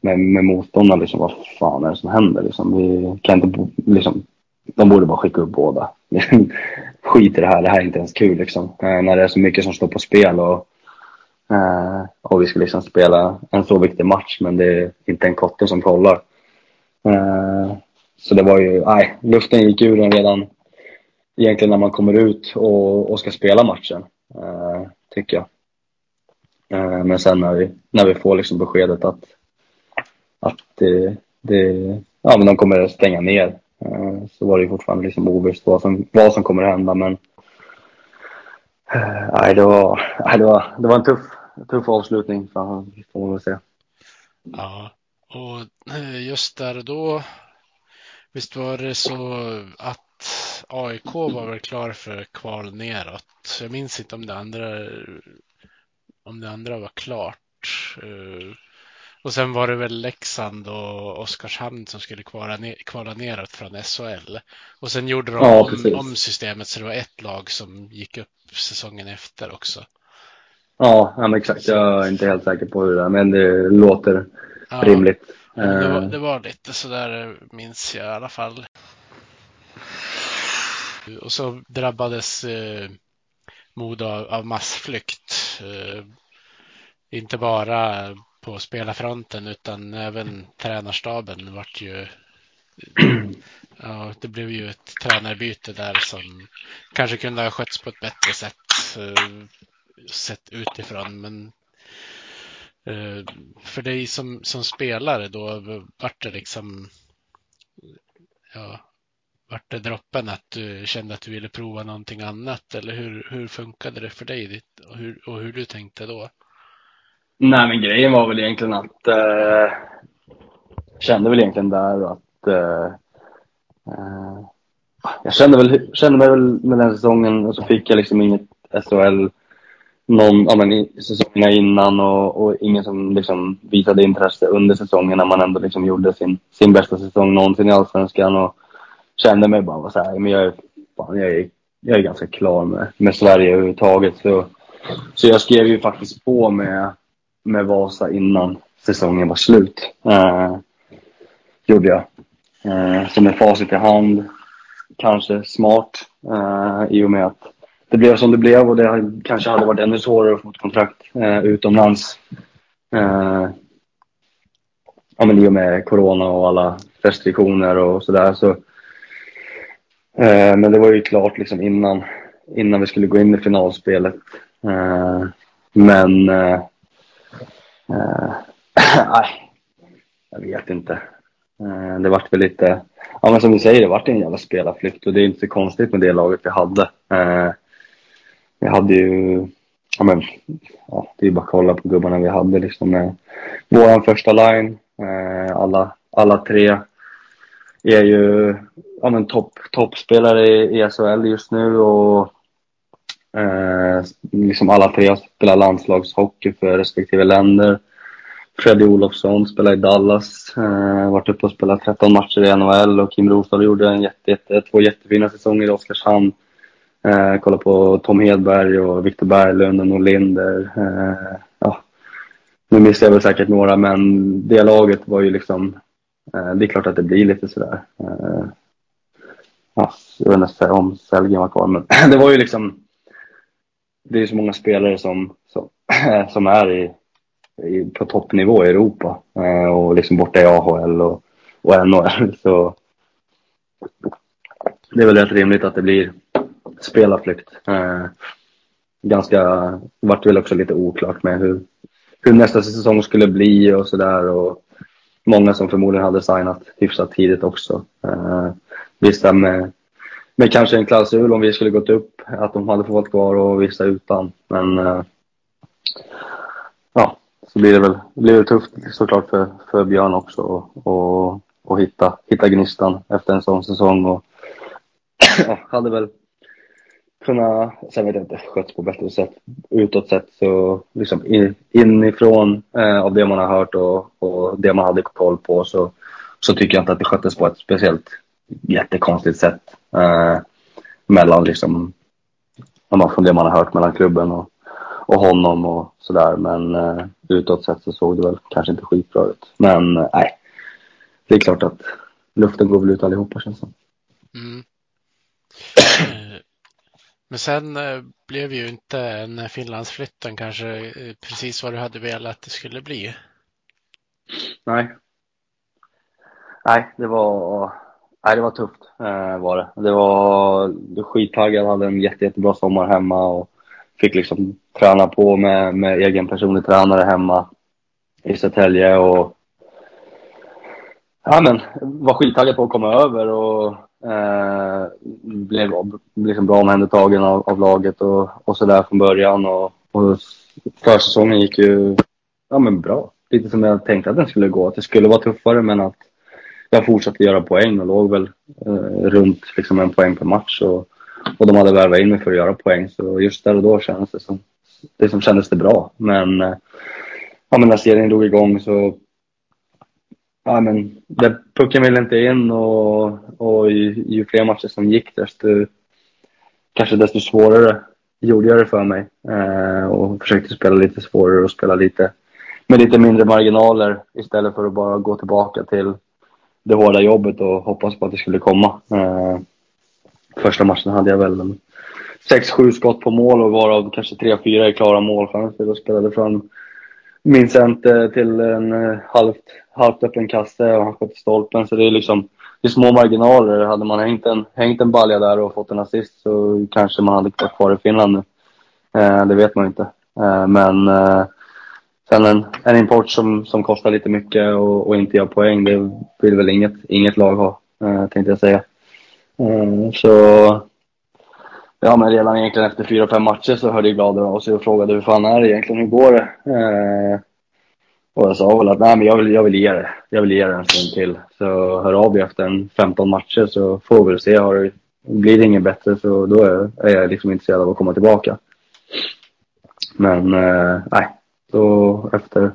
med, med motståndarna liksom, vad fan är det som händer liksom? Vi kan inte, liksom, de borde bara skicka upp båda. Skit i det här, det här är inte ens kul liksom. Eh, när det är så mycket som står på spel och Uh, och vi ska liksom spela en så viktig match men det är inte en kotte som kollar. Uh, så det var ju, nej, luften gick ur den redan egentligen när man kommer ut och, och ska spela matchen. Uh, tycker jag. men sen när vi, när vi får liksom beskedet att, att det, det, ja, men de kommer stänga ner så var det ju fortfarande liksom ovisst vad som, vad som kommer hända men Nej, det var, nej, det var, det var en tuff, tuff avslutning får man väl säga. Ja, och eh, just där och då, visst var det så att AIK var väl klar för kval neråt. Jag minns inte om det andra, om det andra var klart. Eh, Och sen var det väl Leksand och Oskarshamn som skulle kvala, ner, kvala neråt från SHL. Och sen gjorde de Ja, om, om systemet så det var ett lag som gick upp säsongen efter också. Ja, men exakt. Jag är inte helt säker på hur det är, men det låter Ja, rimligt. det, var, Eh, det var lite sådär minns jag i alla fall. Och så drabbades eh, Modo av, av massflykt. Eh, inte bara på spelarfronten utan även tränarstaben vart ju Ja, det blev ju ett tränarbyte där som kanske kunde ha skötts på ett bättre sätt eh, sett utifrån. Men eh, för dig som, som spelare då vart det liksom ja, vart det droppen att du kände att du ville prova någonting annat eller hur, hur funkade det för dig ditt, och, hur, och hur du tänkte då? Nej, men grejen var väl egentligen att eh, kände väl egentligen där att eh, eh, jag kände, väl, kände mig väl med den säsongen och så fick jag liksom inget SHL någon, ja, men säsongerna innan och, och ingen som liksom visade intresse under säsongen när man ändå liksom gjorde sin, sin bästa säsong någonsin i Allsvenskan och kände mig bara så här, men jag är, fan, jag är, jag är ganska klar med, med Sverige överhuvudtaget. Så, så jag skrev ju faktiskt på med, med Vasa innan säsongen var slut. Eh, gjorde jag. Eh, så med facit i hand, kanske smart eh, i och med att det blev som det blev och det kanske hade varit ännu svårare att få ett kontrakt eh, utomlands. Eh, ja, men I och med corona och alla restriktioner och sådär. Så, eh, men det var ju klart liksom innan, innan vi skulle gå in i finalspelet. Eh, men eh, eh, nej, jag vet inte. Eh, det vart väl lite, ja men som du säger, det vart en jävla spelarflykt och det är inte så konstigt med det laget vi hade. Eh, vi hade ju, ja men, ja, det är bara att kolla på gubbarna vi hade liksom Eh, vår första line. Eh, alla, alla tre är ju, ja men topp, toppspelare i, i SHL just nu och eh, liksom alla tre spelar landslagshockey för respektive länder. Freddy Olofsson spelar i Dallas, eh, varit uppe och spelat 13 matcher i NHL och Kim Rosdahl gjorde en jätte, jätte, två jättefina säsonger i Oskarshamn. Eh, kolla på Tom Hedberg och Viktor Berglund och Norlinder. Eh, ja. Nu missar jag väl säkert några men det laget var ju liksom, eh, det är klart att det blir lite sådär. Eh, ja, jag vet inte om Sellgren var kvar men det var ju liksom, det är så många spelare som, som, som är i i, på toppnivå i Europa eh, och liksom borta i AHL och, och NHL. Så det är väl rätt rimligt att det blir spelarflykt. Eh, ganska, det vart väl också lite oklart med hur, hur nästa säsong skulle bli och sådär. Och många som förmodligen hade signat hyfsat tidigt också. Eh, vissa med, med kanske en klausul om vi skulle gått upp, att de hade fått vara kvar och vissa utan. Men eh, ja, så blir det väl, blir det tufft såklart för, för Björn också och, och, och hitta, hitta gnistan efter en sån säsong. Och, ja, hade väl kunnat, sen vet jag inte, skötts på bättre sätt utåt sett så liksom in, inifrån eh, av det man har hört och, och det man hade koll på så, så tycker jag inte att det sköttes på ett speciellt jättekonstigt sätt eh, mellan liksom, från det man har hört mellan klubben och, och honom och sådär. Men eh, utåt sett så såg det väl kanske inte skitbra ut. Men eh, nej, det är klart att luften går väl ut allihopa känns det. Mm. Men sen eh, blev ju inte en Finlandsflytten kanske eh, precis vad du hade velat att det skulle bli. Nej. Nej, det var, nej, det var tufft eh, var det. Det var det skittaggad, hade en jätte, jättebra sommar hemma och fick liksom träna på med, med egen personlig tränare hemma i Södertälje och ja men var skittaggad på att komma över och eh, blev liksom bra omhändertagen av, av laget och, och sådär från början och, och försäsongen gick ju ja men bra. Lite som jag tänkte att den skulle gå, att det skulle vara tuffare men att jag fortsatte göra poäng och låg väl eh, runt liksom en poäng per match och, och de hade värvat in mig för att göra poäng så just där och då kändes det som, det som kändes det bra men eh, ja men när serien drog igång så ja, men där pucken ville inte in och, och ju, ju fler matcher som gick desto, kanske desto svårare gjorde jag det för mig. Eh, och försökte spela lite svårare och spela lite med lite mindre marginaler istället för att bara gå tillbaka till det hårda jobbet och hoppas på att det skulle komma. Eh, första matchen hade jag väl 6-7 skott på mål och varav kanske 3-4 i klara målchanser och spelade fram min center till en eh, halvt, halvt öppen kasse och han sköt i stolpen. Så det är liksom det är små marginaler. Hade man hängt en, hängt en balja där och fått en assist så kanske man hade varit kvar i Finland nu. Eh, det vet man inte. Eh, men eh, sen en, en import som, som kostar lite mycket och, och inte gör poäng, det vill väl inget, inget lag ha, eh, tänkte jag säga. Eh, så Ja, men redan egentligen efter fyra, fem matcher så hörde Glader av sig och frågade hur fan är det egentligen, hur går det? Eh, och jag sa väl att nej, men jag vill, jag vill ge det. Jag vill ge det en stund till. Så hör av dig efter en 15 matcher så får vi se. Har det, blir det inget bättre så då är, är jag liksom intresserad av att komma tillbaka. Men eh, nej, då efter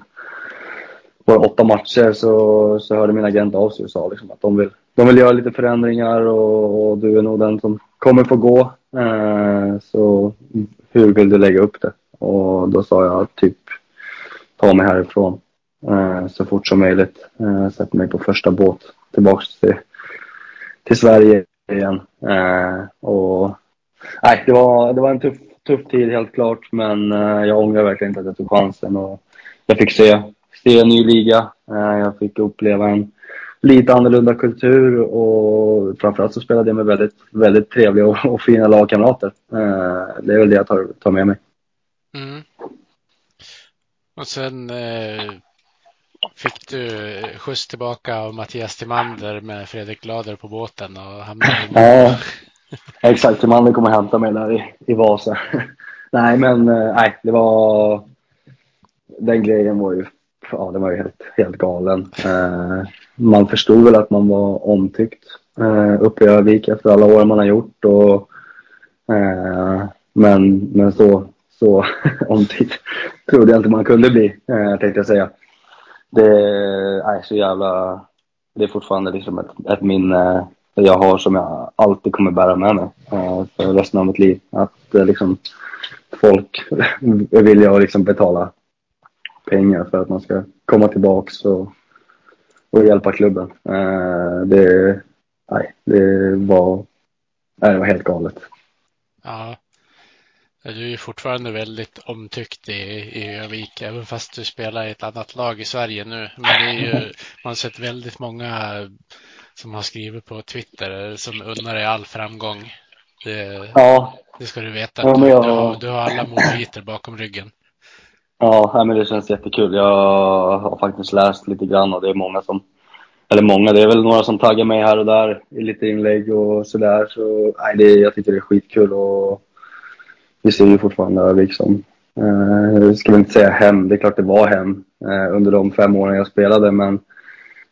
bara åtta matcher så, så hörde min agent av sig och sa liksom att de vill, de vill göra lite förändringar och, och du är nog den som kommer få gå. Eh, så hur vill du lägga upp det? Och då sa jag typ ta mig härifrån eh, så fort som möjligt. Eh, sätta mig på första båt tillbaks till, till Sverige igen. Eh, och, nej, det, var, det var en tuff, tuff tid helt klart men jag ångrar verkligen inte att jag tog chansen. Och jag fick se, se en ny liga. Jag fick uppleva en lite annorlunda kultur och framförallt så spelade jag med väldigt, väldigt trevliga och, och fina lagkamrater. Eh, det är väl det jag tar, tar med mig. Mm. Och sen eh, fick du skjuts tillbaka av Mattias Timander med Fredrik Glader på båten och hamnade i Ja, exakt. Timander kommer hämta mig där i, i Vasa. nej, men eh, nej, det var... Den grejen var ju, ja, den var ju helt, helt galen. Eh, man förstod väl att man var omtyckt eh, uppe i Övik efter alla år man har gjort. Och, eh, men, men så, så omtyckt trodde jag inte man kunde bli, eh, tänkte jag säga. Det är så jävla... Det är fortfarande liksom ett, ett minne jag har som jag alltid kommer bära med mig eh, för resten av mitt liv. Att eh, liksom, folk vill jag liksom betala pengar för att man ska komma tillbaks och och hjälpa klubben. Eh, det, nej, det, var, nej, det var helt galet. Ja. Du är ju fortfarande väldigt omtyckt i, i Övik, även fast du spelar i ett annat lag i Sverige nu. Men det är ju, man har sett väldigt många som har skrivit på Twitter som unnar dig all framgång. Det, ja. det ska du veta. Ja, du, jag... du, har, du har alla målviter bakom ryggen. Ja, men det känns jättekul. Jag har faktiskt läst lite grann och det är många som, eller många, det är väl några som taggar mig här och där i lite inlägg och sådär. Så nej, det, jag tycker det är skitkul och vi ser ju fortfarande Övik som, eh, ska väl inte säga hem, det är klart det var hem eh, under de fem åren jag spelade men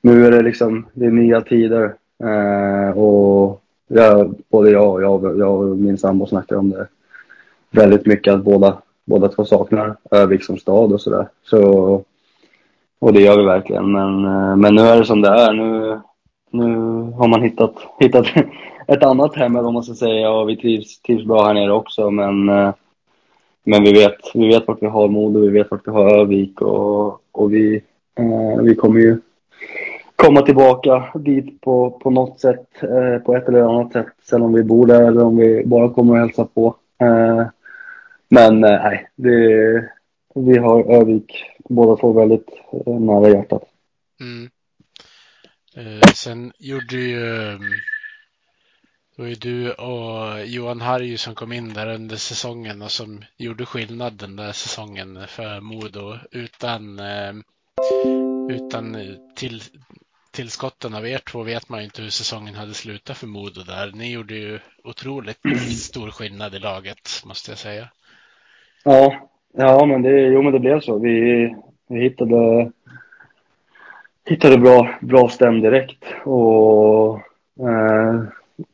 nu är det liksom, det är nya tider eh, och jag, både jag och, jag, jag och min sambo snackar om det väldigt mycket att båda båda två saknar Övik som stad och sådär. Så, och det gör vi verkligen. Men, eh, men nu är det som det är. Nu, nu har man hittat, hittat ett annat hem eller vad man ska säga och vi trivs, trivs bra här nere också. Men, eh, men vi, vet, vi vet vart vi har Modo, vi vet vart vi har Övik och, och vi, eh, vi kommer ju komma tillbaka dit på, på något sätt, eh, på ett eller annat sätt. Sen om vi bor där eller om vi bara kommer och hälsar på. Eh, men eh, nej, det, vi har Övik båda två väldigt eh, nära hjärtat. Mm. Eh, sen gjorde ju ehm, det var ju du och Johan Harju som kom in där under säsongen och som gjorde skillnad den där säsongen för Modo. Utan, eh, utan till, tillskotten av er två vet man ju inte hur säsongen hade slutat för Modo där. Ni gjorde ju otroligt stor skillnad i laget måste jag säga. Ja, ja men det, jo, men det blev så. Vi, vi hittade, hittade bra, bra stäm direkt. Och, eh,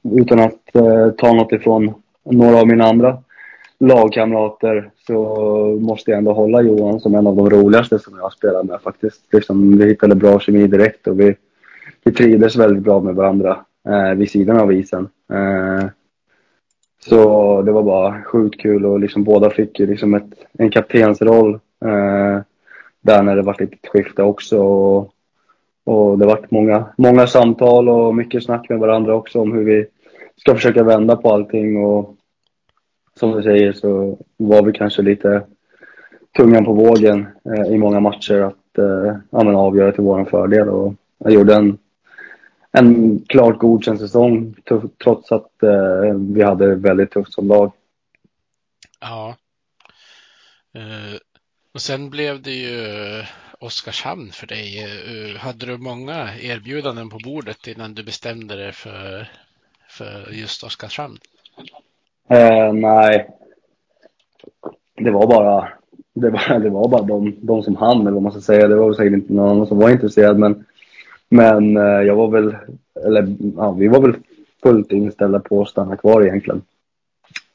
utan att eh, ta något ifrån några av mina andra lagkamrater så måste jag ändå hålla Johan som en av de roligaste som jag har spelat med faktiskt. Liksom, vi hittade bra kemi direkt och vi, vi trivdes väldigt bra med varandra eh, vid sidan av isen. Eh, så det var bara sjukt kul och liksom båda fick ju liksom ett, en kaptensroll eh, där när det var ett skifte också. Och, och det var många, många samtal och mycket snack med varandra också om hur vi ska försöka vända på allting. Och som du säger så var vi kanske lite tungan på vågen eh, i många matcher att eh, avgöra till vår fördel. Och jag gjorde en, en klart godkänd säsong trots att eh, vi hade väldigt tufft som lag. Ja. Eh, och sen blev det ju Oskarshamn för dig. Eh, hade du många erbjudanden på bordet innan du bestämde dig för, för just Oskarshamn? Eh, nej. Det var bara, det var, det var bara de, de som hann, eller vad man ska säga. Det var säkert inte någon annan som var intresserad, men, men eh, jag var väl, eller ja, vi var väl fullt inställda på att stanna kvar egentligen.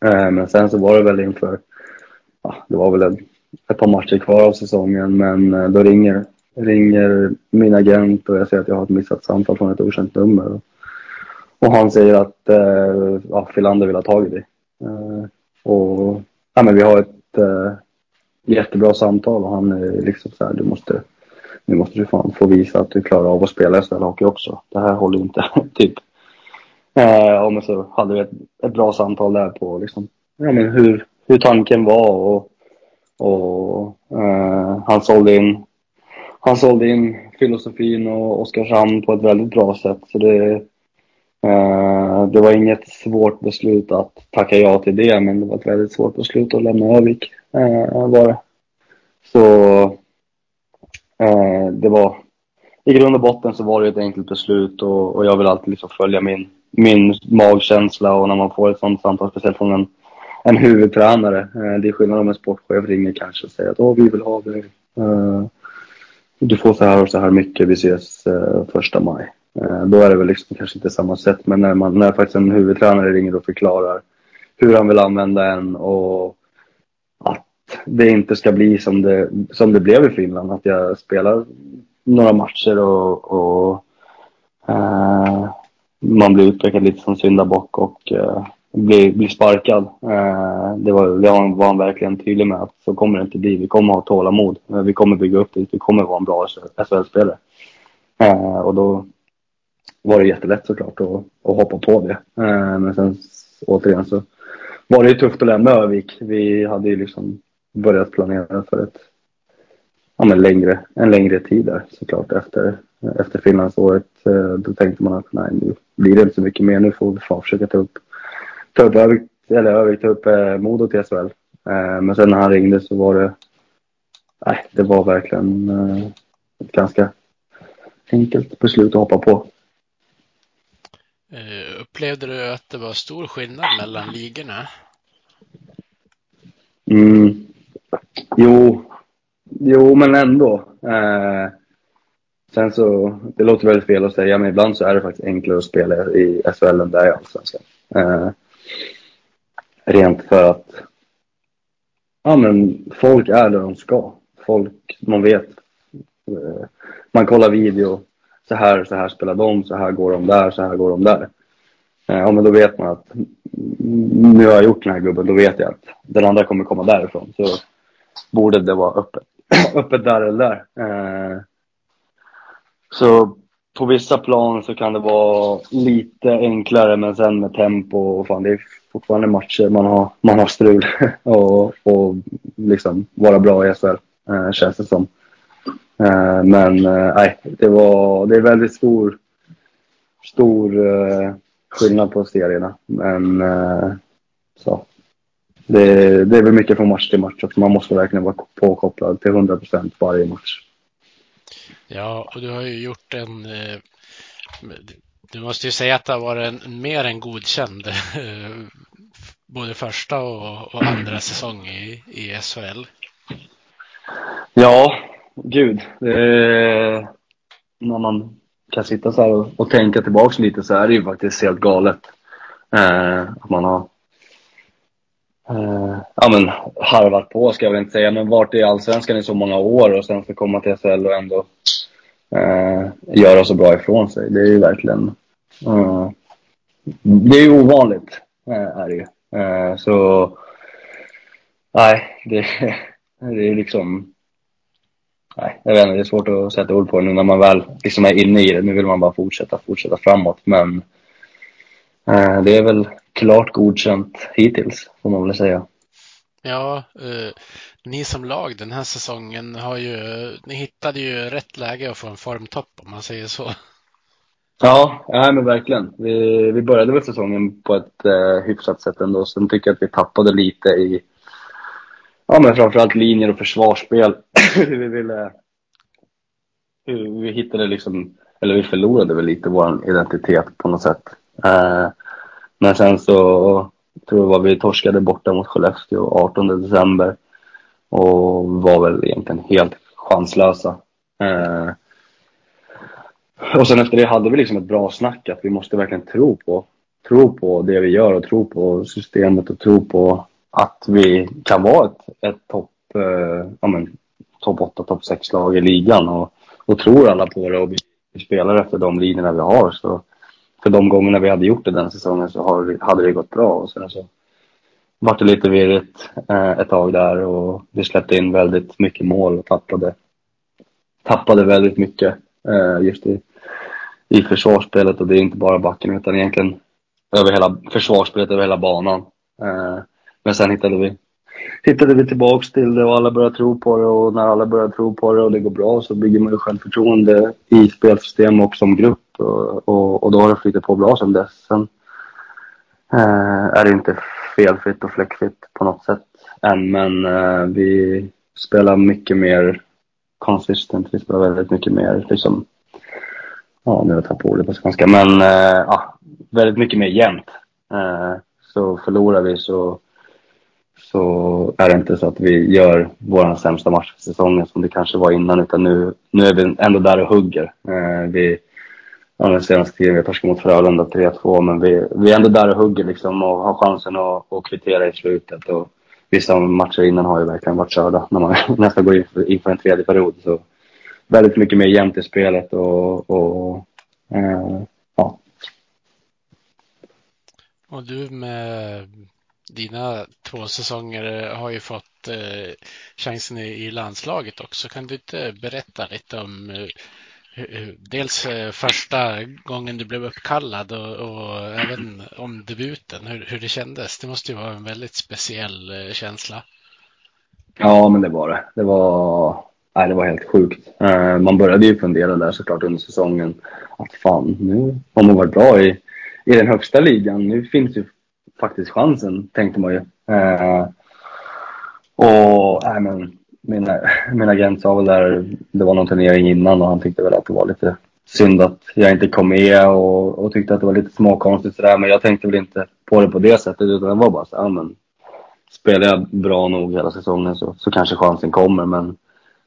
Eh, men sen så var det väl inför, ja, det var väl en, ett par matcher kvar av säsongen, men eh, då ringer, ringer min agent och jag ser att jag har ett missat samtal från ett okänt nummer. Och han säger att eh, ja, Filander vill ha tag i dig. Eh, och ja, men vi har ett eh, jättebra samtal och han är liksom så här, du måste, nu måste du fan få visa att du klarar av att spela SHL hockey också. Det här håller inte, typ. Eh, och men så hade vi ett, ett bra samtal där på liksom, ja, men hur, hur tanken var och, och eh, han sålde in han sålde in filosofin och Oskarshamn på ett väldigt bra sätt. Så det, Eh, det var inget svårt beslut att tacka ja till det, men det var ett väldigt svårt beslut att lämna Övik. Eh, var det. Så eh, det var, i grund och botten så var det ett enkelt beslut och, och jag vill alltid liksom följa min, min magkänsla och när man får ett sånt samtal, speciellt från en, en huvudtränare. Eh, det är skillnad om en sportchef ringer kanske och säger att Åh, vi vill ha dig. Eh, du får så här och så här mycket, vi ses eh, första maj. Eh, då är det väl liksom kanske inte samma sätt, men när, man, när faktiskt en huvudtränare ringer och förklarar hur han vill använda en och det inte ska bli som det, som det blev i Finland. Att jag spelar några matcher och, och eh, man blir utpekad lite som syndabock och eh, blir, blir sparkad. Eh, det, var, det var han verkligen tydlig med att så kommer det inte bli. Vi kommer ha tålamod. Eh, vi kommer bygga upp det. Vi kommer vara en bra SHL-spelare. Eh, och då var det jättelätt såklart att, att hoppa på det. Eh, men sen återigen så var det ju tufft att lämna Övik. Vi hade ju liksom börjat planera för ett, ja, men längre, en längre tid där såklart efter, efter Finlandsåret. Eh, då tänkte man att nej, nu blir det inte så mycket mer. Nu får vi fan försöka ta upp, ta upp Övik, eller Övik, ta upp eh, Modo till SHL. Eh, men sen när han ringde så var det, nej, det var verkligen eh, ett ganska enkelt beslut att hoppa på. Uh, upplevde du att det var stor skillnad mellan ligorna? Mm. Jo, jo, men ändå. Eh, sen så, det låter väldigt fel att säga, men ibland så är det faktiskt enklare att spela i SHL än där i Allsvenskan. Eh, rent för att ja, men folk är där de ska. Folk, man vet. Eh, man kollar video så här, så här spelar de, så här går de där, så här går de där. Eh, ja, men då vet man att mm, nu har jag gjort den här gubben, då vet jag att den andra kommer komma därifrån. Så borde det vara öppet, öppet där eller där. Eh, så på vissa plan så kan det vara lite enklare, men sen med tempo och fan, det är fortfarande matcher man har, man har strul och, och liksom vara bra i SHL, eh, känns det som. Eh, men eh, nej, det, var, det är väldigt stor, stor eh, skillnad på serierna. Men eh, så. Det, det är väl mycket från match till match också. Man måste verkligen vara påkopplad till 100 procent varje match. Ja, och du har ju gjort en... Du måste ju säga att det har varit en mer än godkänd både första och, och andra säsong i, i SHL. Ja, gud. Är, när man kan sitta så här och, och tänka tillbaks lite så är det ju faktiskt helt galet. Eh, att man har eh, ja men harvat på ska jag väl inte säga, men varit i Allsvenskan i så många år och sen få komma till SHL och ändå eh, göra så bra ifrån sig. Det är ju verkligen, eh, det är ju ovanligt, eh, är det ju. Eh, så, nej, det, det är liksom, nej, jag vet inte, det är svårt att sätta ord på nu när man väl liksom är inne i det. Nu vill man bara fortsätta, fortsätta framåt, men eh, det är väl klart godkänt hittills, får man väl säga. Ja, eh, ni som lag den här säsongen har ju, ni hittade ju rätt läge att få en formtopp om man säger så. Ja, nej, men verkligen. Vi, vi började väl säsongen på ett eh, hyfsat sätt ändå. Sen tycker jag att vi tappade lite i ja, men framförallt linjer och försvarsspel. vi ville... Vi hittade liksom, eller vi förlorade väl lite vår identitet på något sätt. Eh, men sen så tror jag var vi torskade borta mot Skellefteå 18 december och var väl egentligen helt chanslösa. Eh, och sen efter det hade vi liksom ett bra snack att vi måste verkligen tro på, tro på det vi gör och tro på systemet och tro på att vi kan vara ett, ett topp eh, ja, men, topp 8, topp 6-lag i ligan. Och, och tror alla på det och vi, vi spelar efter de linjerna vi har. Så för de gångerna vi hade gjort det den säsongen så har, hade det gått bra. Och sen så vart det lite virrigt eh, ett tag där och vi släppte in väldigt mycket mål och tappade, tappade väldigt mycket eh, just i, i försvarsspelet. Och det är inte bara backen utan egentligen över hela försvarsspelet över hela banan. Eh, men sen hittade vi, hittade vi tillbaks till det och alla började tro på det och när alla börjar tro på det och det går bra så bygger man ju självförtroende i spelsystem och som grupp och, och, och då har det flyttat på bra sedan dess. Sen eh, är det inte felfritt och fläckfritt på något sätt än men eh, vi spelar mycket mer consistent, vi spelar väldigt mycket mer liksom Ja, nu har jag tappat ordet på svenska, men eh, ja, väldigt mycket mer jämnt. Eh, så förlorar vi så så är det inte så att vi gör vår sämsta match för säsongen som det kanske var innan utan nu, nu är vi ändå där och hugger. Eh, vi, ja, den senaste tiden, vi har torskat mot Frölunda 3-2 men vi, vi är ändå där och hugger liksom och har chansen att, att kvittera i slutet. Och vissa matcher innan har ju verkligen varit körda när man nästan går in för, in för en tredje period. Så väldigt mycket mer jämnt i spelet och, och eh, ja. Och du med dina två säsonger eh, har ju fått eh, chansen i, i, landslaget också. Kan du inte berätta lite om eh, dels eh, första gången du blev uppkallad och, och även om debuten, hur, hur, det kändes? Det måste ju vara en väldigt speciell eh, känsla. Ja, men det var det. Det var, nej, det var helt sjukt. Eh, man började ju fundera där såklart under säsongen att fan, nu har man varit bra i, i den högsta ligan. Nu finns ju faktiskt chansen, tänkte man ju. Eh, och äh, men, min, min agent sa väl där, det var någon turnering innan och han tyckte väl att det var lite synd att jag inte kom med och, och tyckte att det var lite småkonstigt sådär. Men jag tänkte väl inte på det på det sättet utan det var bara så ja, men spelar jag bra nog hela säsongen så, så kanske chansen kommer. Men,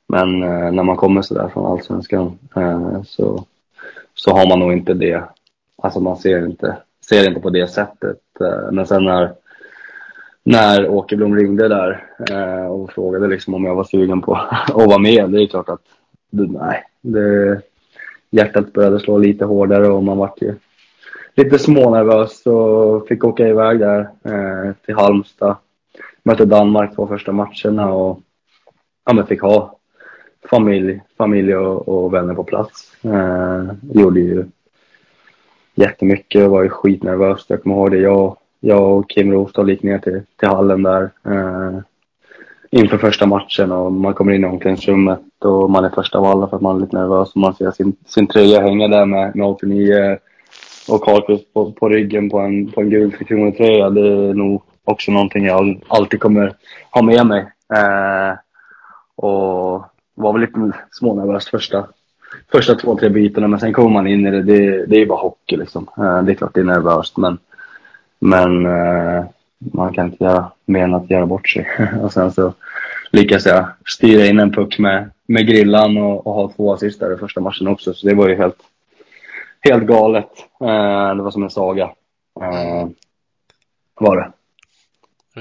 men eh, när man kommer sådär från Allsvenskan eh, så, så har man nog inte det. Alltså man ser inte ser det inte på det sättet. Eh, men sen när, när Åkerblom ringde där eh, och frågade liksom om jag var sugen på att vara med, det är klart att nej, det, hjärtat började slå lite hårdare och man vart ju lite smånervös och fick åka iväg där eh, till Halmstad. Mötte Danmark två första matcherna och ja, men fick ha familj, familj och, och vänner på plats. Eh, gjorde ju jättemycket och var ju skitnervös. Jag kommer ihåg det. Jag, jag och Kim Rostad gick ner till, till hallen där eh, inför första matchen och man kommer in i omklädningsrummet och man är först av alla för att man är lite nervös och man ser sin, sin tröja hänga där med, med 89 och Karlqvist på, på ryggen på en, på en gul tröja. Det är nog också någonting jag alltid kommer ha med mig. Eh, och var väl lite smånervös första, första två, tre bitarna. Men sen kommer man in i det. Det, det är ju bara hockey liksom. Eh, det är klart det är nervöst men, men eh, man kan inte göra mer än att göra bort sig. och sen så lyckas jag styra in en puck med, med grillan och, och ha två assist där i första matchen också. Så det var ju helt, helt galet. Eh, det var som en saga. Var det.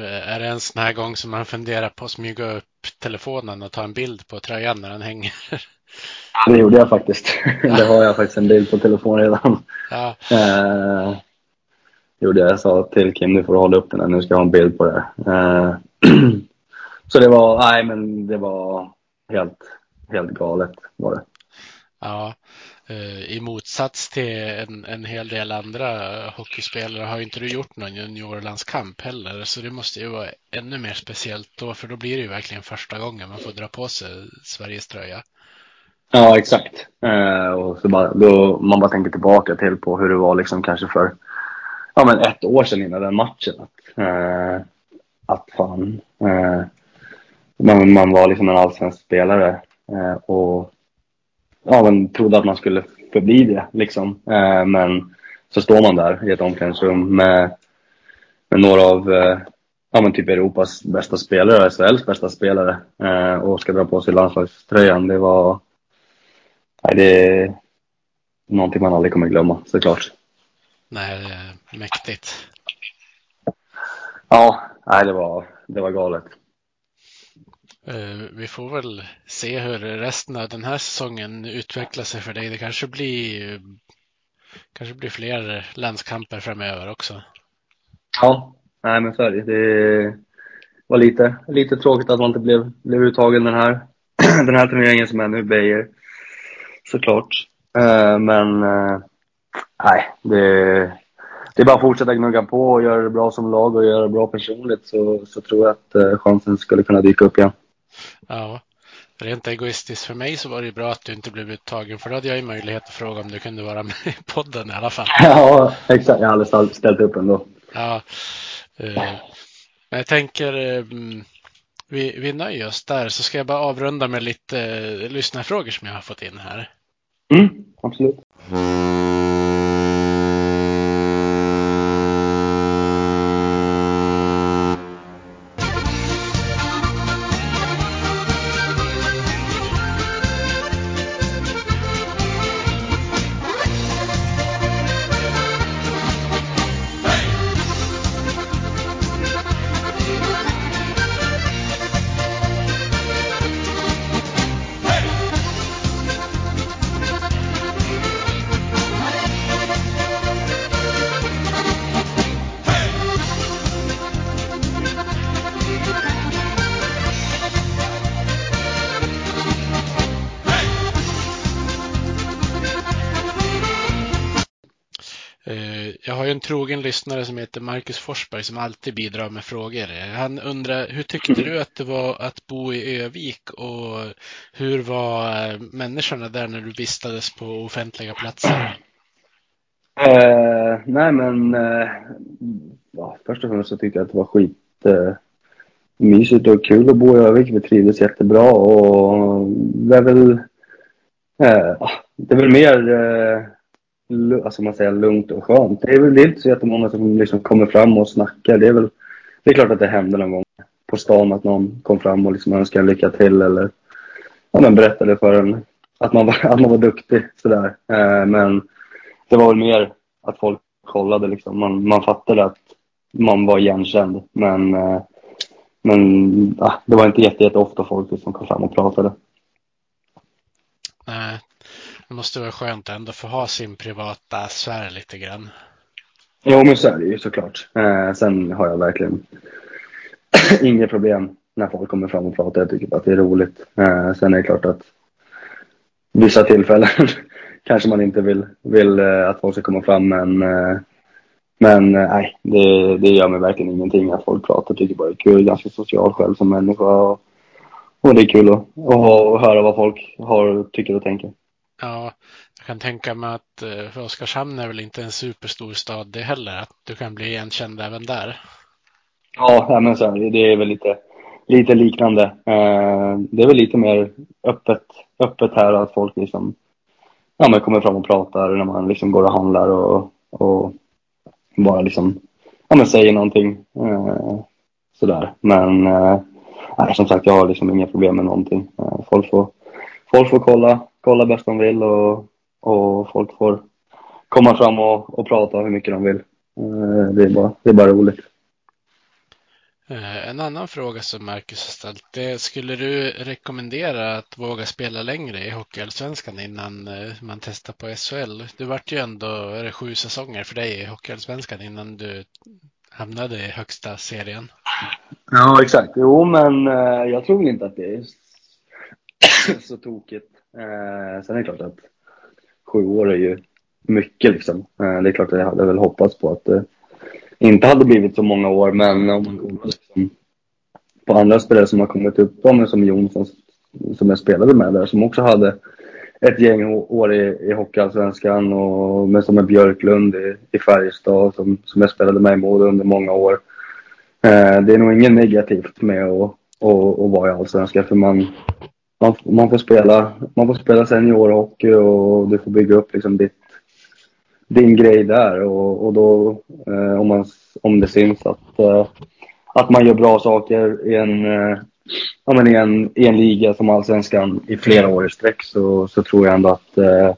Är det en sån här gång som man funderar på att smyga upp telefonen och ta en bild på tröjan när den hänger? Det gjorde jag faktiskt. Det har jag faktiskt en bild på telefon redan. Ja, Eh, gjorde jag. Jag sa till Kim, nu får du hålla upp den här, nu ska jag ha en bild på det. Eh, så det var, nej men det var helt, helt galet var det. ja. Eh, I motsats till en, en hel del andra hockeyspelare har inte du gjort någon juniorlandskamp heller. Så det måste ju vara ännu mer speciellt då, för då blir det ju verkligen första gången man får dra på sig Sveriges tröja. Ja, exakt. Eh, och så bara, då man bara tänker tillbaka till på hur det var liksom kanske för ja, men ett år sedan innan den matchen. Att, eh, att fan, eh, man, man var liksom en allsvensk spelare eh, och ja, men trodde att man skulle förbli det. Liksom. Eh, men så står man där i ett omklädningsrum med, med några av eh, ja, men typ Europas bästa spelare, SHLs bästa spelare eh, och ska dra på sig landslagströjan. Det var nej, det är någonting man aldrig kommer glömma såklart. Nej, det är mäktigt. Ja, nej, det, var, det var galet. Eh, Vi får väl se hur resten av den här säsongen utvecklar sig för dig. Det kanske blir, kanske blir fler landskamper framöver också. Ja, nej men så är det. Det var lite, lite tråkigt att man inte blev, blev uttagen den här, den här turneringen som är nu, Beijer. Såklart. Eh, Men eh, nej, det, det är bara att fortsätta gnugga på och göra det bra som lag och göra det bra personligt så, så tror jag att eh, chansen skulle kunna dyka upp igen. Ja, rent egoistiskt för mig så var det bra att du inte blev uttagen för då hade jag ju möjlighet att fråga om du kunde vara med i podden i alla fall. Ja, exakt. Jag hade ställt- ställt upp ändå. Ja, men jag tänker vi, vi nöjer oss där så ska jag bara avrunda med lite lyssnarfrågor som jag har fått in här. Mm, absolut. Mm. Trogen lyssnare som heter Marcus Forsberg som alltid bidrar med frågor. Han undrar, hur tyckte du att det var att bo i Övik och hur var eh, människorna där när du vistades på offentliga platser? Eh, nej men, eh, ja, först och främst så tyckte jag att det var skit eh, mysigt och kul att bo i Övik. Vi trivdes jättebra och det är väl, det är väl mer, alltså man säger lugnt och skönt. Det är väl det är inte så jättemånga som liksom kommer fram och snackar. Det är väl, det är klart att det händer någon gång på stan att någon kom fram och liksom önskade en lycka till eller ja, men berättade för en att man var, att man var duktig sådär. Eh, men det var väl mer att folk kollade liksom. Man, man fattade att man var igenkänd. Men, eh, men ah, det var inte jätte, jätte ofta folk som kom fram och pratade. Nej, det måste vara skönt ändå att få ha sin privata sfär lite grann. Jo, men så är det ju såklart. Eh, sen har jag verkligen inga problem när folk kommer fram och pratar. Jag tycker bara att det är roligt. Eh, sen är det klart att vissa tillfällen kanske man inte vill, vill eh, att folk ska komma fram. Men, eh, men eh, nej, det, det gör mig verkligen ingenting att folk pratar. Jag tycker bara det är kul. Jag är ganska social själv som människa. Och, och det är kul att, att höra vad folk har, tycker och tänker. Ja, jag kan tänka mig att för Oskarshamn är väl inte en superstor stad det heller, att du kan bli igenkänd även där. Ja, men så här, det är väl lite, lite liknande. Eh, det är väl lite mer öppet, öppet här att folk liksom ja, men kommer fram och pratar när man liksom går och handlar och, och bara liksom ja, men säger någonting. Eh, sådär. Men eh, nej, som sagt, jag har liksom inga problem med någonting. Eh, folk, får, folk får kolla, kolla bäst de vill och, och folk får komma fram och, och prata hur mycket de vill. Eh, det, är bara, det är bara roligt. Eh, en annan fråga som Marcus har ställt det skulle du rekommendera att våga spela längre i Hockeyallsvenskan innan eh, man testar på SHL? Du vart ju ändå är det sju säsonger för dig i Hockeyallsvenskan innan du hamnade i högsta serien. Ja, exakt. Jo, men jag tror inte att det är så tokigt. Eh, sen är det klart att sju år är ju mycket liksom. Eh, det är klart att jag hade väl hoppats på att det inte hade blivit så många år, men om man kollar liksom på andra spelare som har kommit upp, de som Jonsson som jag spelade med där, som också hade ett gäng år i, i Hockeyallsvenskan och med som är Björklund i, i Färjestad som, som jag spelade med i Modo under många år. Eh, det är nog inget negativt med att, att, att vara i Allsvenskan för man, man, man, får spela, man får spela seniorhockey och du får bygga upp liksom ditt, din grej där. Och, och då eh, om, man, om det syns att, eh, att man gör bra saker i en, eh, ja, men i en, i en liga som Allsvenskan i flera år i sträck så, så tror jag ändå att eh,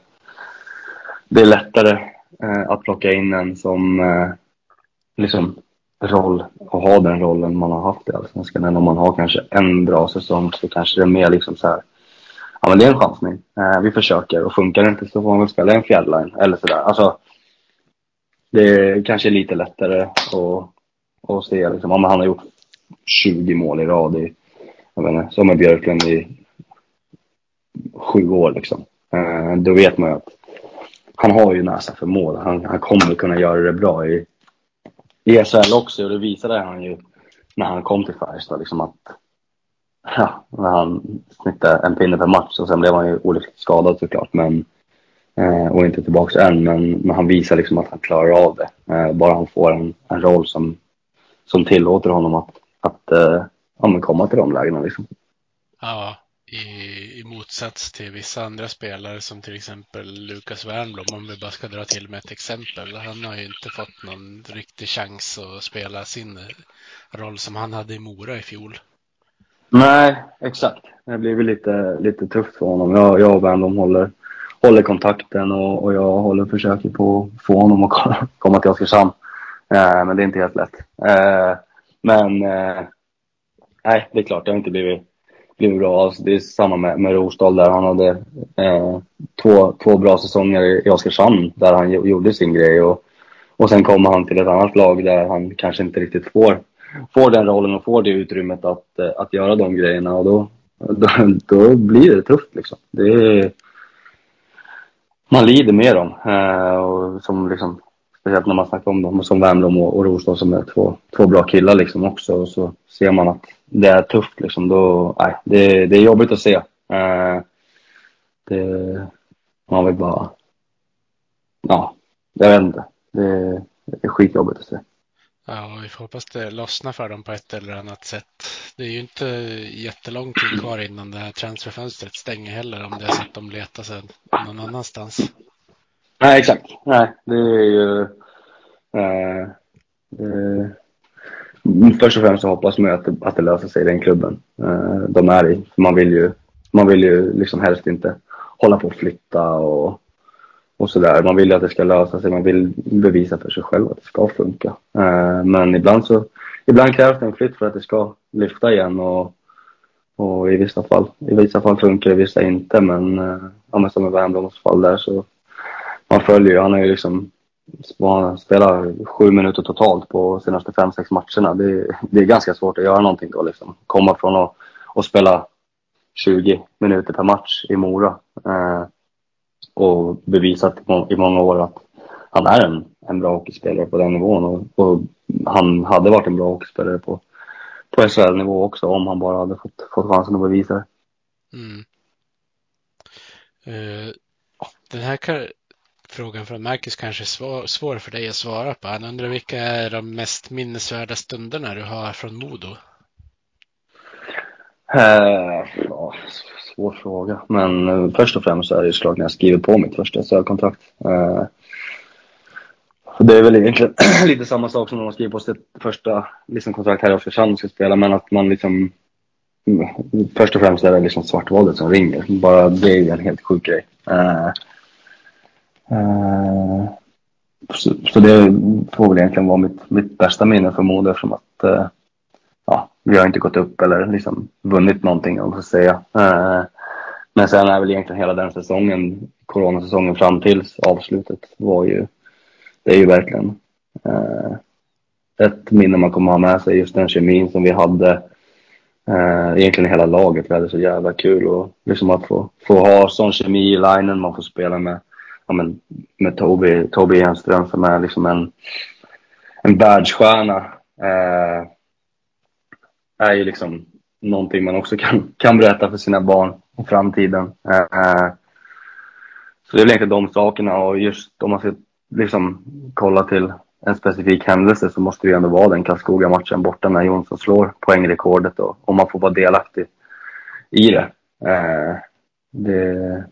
det är lättare eh, att plocka in en som eh, liksom roll och ha den rollen man har haft i Allsvenskan än om man har kanske en bra säsong så kanske det är mer liksom så här ja men det är en chansning. Eh, vi försöker och funkar det inte så får man väl spela en fjärdline eller sådär. Alltså, det är kanske lite lättare att, att se liksom, Ja, men han har gjort 20 mål i rad i, jag vet inte, som med Björklund i sju år liksom. Eh, då vet man ju att han har ju näsa för mål. Han, han kommer kunna göra det bra i, i SHL också och det visade han ju när han kom till Färjestad liksom att ja, när han snittade en pinne per match och sen blev han ju olyckligt skadad såklart men eh, och inte tillbaks än men, men han visar liksom att han klarar av det. Eh, bara han får en, en roll som, som tillåter honom att, att eh, ja, komma till de lägena liksom. Ja, i, i motsats till vissa andra spelare som till exempel Lukas Wernbloom, om vi bara ska dra till med ett exempel. Han har ju inte fått någon riktig chans att spela sin roll som han hade i Mora i fjol. Nej, exakt. Det blir väl lite, lite tufft för honom. Jag, jag och Wernbloom håller, håller kontakten och, och jag håller försöker på att få honom att komma till Oskarshamn. Eh, men det är inte helt lätt. Eh, men eh, nej, det är klart, det har inte blivit blivit bra. Alltså, det är samma med, med Rosdahl där han hade eh, två, två bra säsonger i, Oskarshamn där han gjorde sin grej. Och, och sen kommer han till ett annat lag där han kanske inte riktigt får, får den rollen och får det utrymmet att, eh, att göra de grejerna. Och då, då, då blir det tufft liksom. Det är, man lider med dem. Eh, och som liksom, speciellt när man snackar om dem som Wernbloom och, och Rosdahl som är två, två bra killar liksom också. Och så ser man att det är tufft liksom. Då, nej, det, det är jobbigt att se. Uh, det, man vill bara... Ja, jag vet inte. Det, det är skitjobbigt att se. Ja, vi får hoppas det lossnar för dem på ett eller annat sätt. Det är ju inte jättelång tid kvar innan det här transferfönstret stänger heller om det är så att de letar sig någon annanstans. Nej, exakt. Nej, det är ju... Eh, det, först och främst så hoppas man ju att det, att det löser sig i den klubben eh, de är i. Man vill ju, man vill ju liksom helst inte hålla på och flytta och, och sådär. Man vill ju att det ska lösa sig. Man vill bevisa för sig själv att det ska funka. Eh, men ibland så ibland krävs det en flytt för att det ska lyfta igen och, och i vissa fall i vissa fall funkar det, i vissa inte. Men, eh, ja, men som i Värmlands fall där så man följer ju. Han har ju liksom spelar sju minuter totalt på senaste fem, sex matcherna. Det, det är ganska svårt att göra någonting då liksom. Komma från att, och spela 20 minuter per match i Mora eh, och bevisat i många år att han är en, en bra hockeyspelare på den nivån och, och han hade varit en bra hockeyspelare på, på SHL-nivå också om han bara hade fått, fått chansen att bevisa det. Mm. Uh, den här frågan från Marcus kanske är svår, svår för dig att svara på. Han undrar vilka är de mest minnesvärda stunderna du har från Modo? Uh, ja, svår fråga. Men uh, först och främst så är det ju såklart när jag skriver på mitt första SHL-kontrakt. Uh, eh, det är väl egentligen lite samma sak som när man skriver på sitt första liksom, kontrakt här i Oskarshamn och ska spela, men att man liksom mm, Först och främst är det liksom svartvåldet som ringer. Bara det är ju en helt sjuk grej. Eh, så, så, det får väl egentligen vara mitt, mitt bästa minne för Modo eftersom att eh, ja, vi har inte gått upp eller liksom vunnit någonting om man ska säga. Eh, men sen är väl egentligen hela den säsongen, coronasäsongen fram till avslutet var ju, det är ju verkligen eh, ett minne man kommer ha med sig, just den kemin som vi hade. Eh, egentligen hela laget, vi hade så jävla kul och liksom att få, få ha sån kemi i linen, man får spela med, ja, men, med Toby, Toby Enström som är liksom en, en världsstjärna. Eh, är ju liksom någonting man också kan, kan berätta för sina barn i framtiden. Eh, så det är väl egentligen de sakerna och just om man ska liksom kolla till en specifik händelse så måste det ju ändå vara den Karlskoga-matchen borta när Jonsson slår poängrekordet och, och man får vara delaktig i det. Eh, det,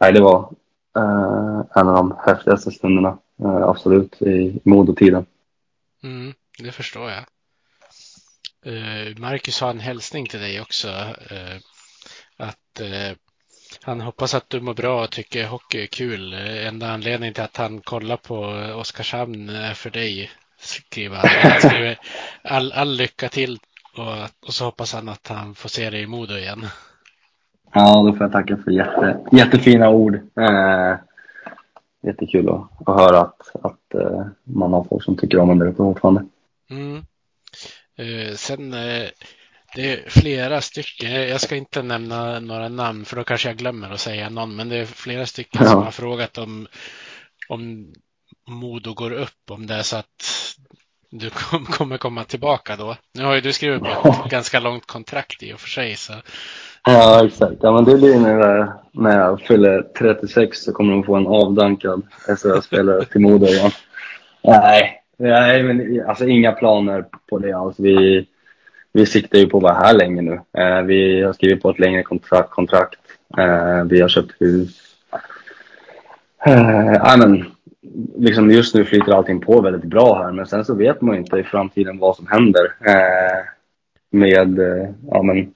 nej, det var eh, en av de häftigaste stunderna, eh, absolut, i, modotiden. Mm, det förstår jag. Eh, Marcus har en hälsning till dig också. Eh, att eh, han hoppas att du mår bra och tycker hockey är kul. Enda anledningen till att han kollar på Oskarshamn är för dig, skriver han. han skriver all, all lycka till och, och så hoppas han att han får se dig i Modo igen. Ja, då får jag tacka för jätte, jättefina ord. Eh, jättekul att, att höra att, att eh, man har folk som tycker om en där uppe fortfarande. Mm. Eh, sen eh, det är flera stycken, jag ska inte nämna några namn för då kanske jag glömmer att säga någon, men det är flera stycken ja. som har frågat om, om Modo går upp, om det är så att du kommer komma tillbaka då. Nu har ju du skrivit på ett ganska långt kontrakt i och för sig. Så. Ja, exakt. Ja, men det blir när, när jag fyller 36 så kommer de få en avdankad SHL-spelare till Modo igen. Nej, nej men, alltså inga planer på det alls. Vi, vi siktar ju på att vara här länge nu. Eh, vi har skrivit på ett längre kontrakt. kontrakt. Eh, vi har köpt hus. Eh, men, liksom just nu flyter allting på väldigt bra här, men sen så vet man ju inte i framtiden vad som händer. Eh, med, eh, ja men,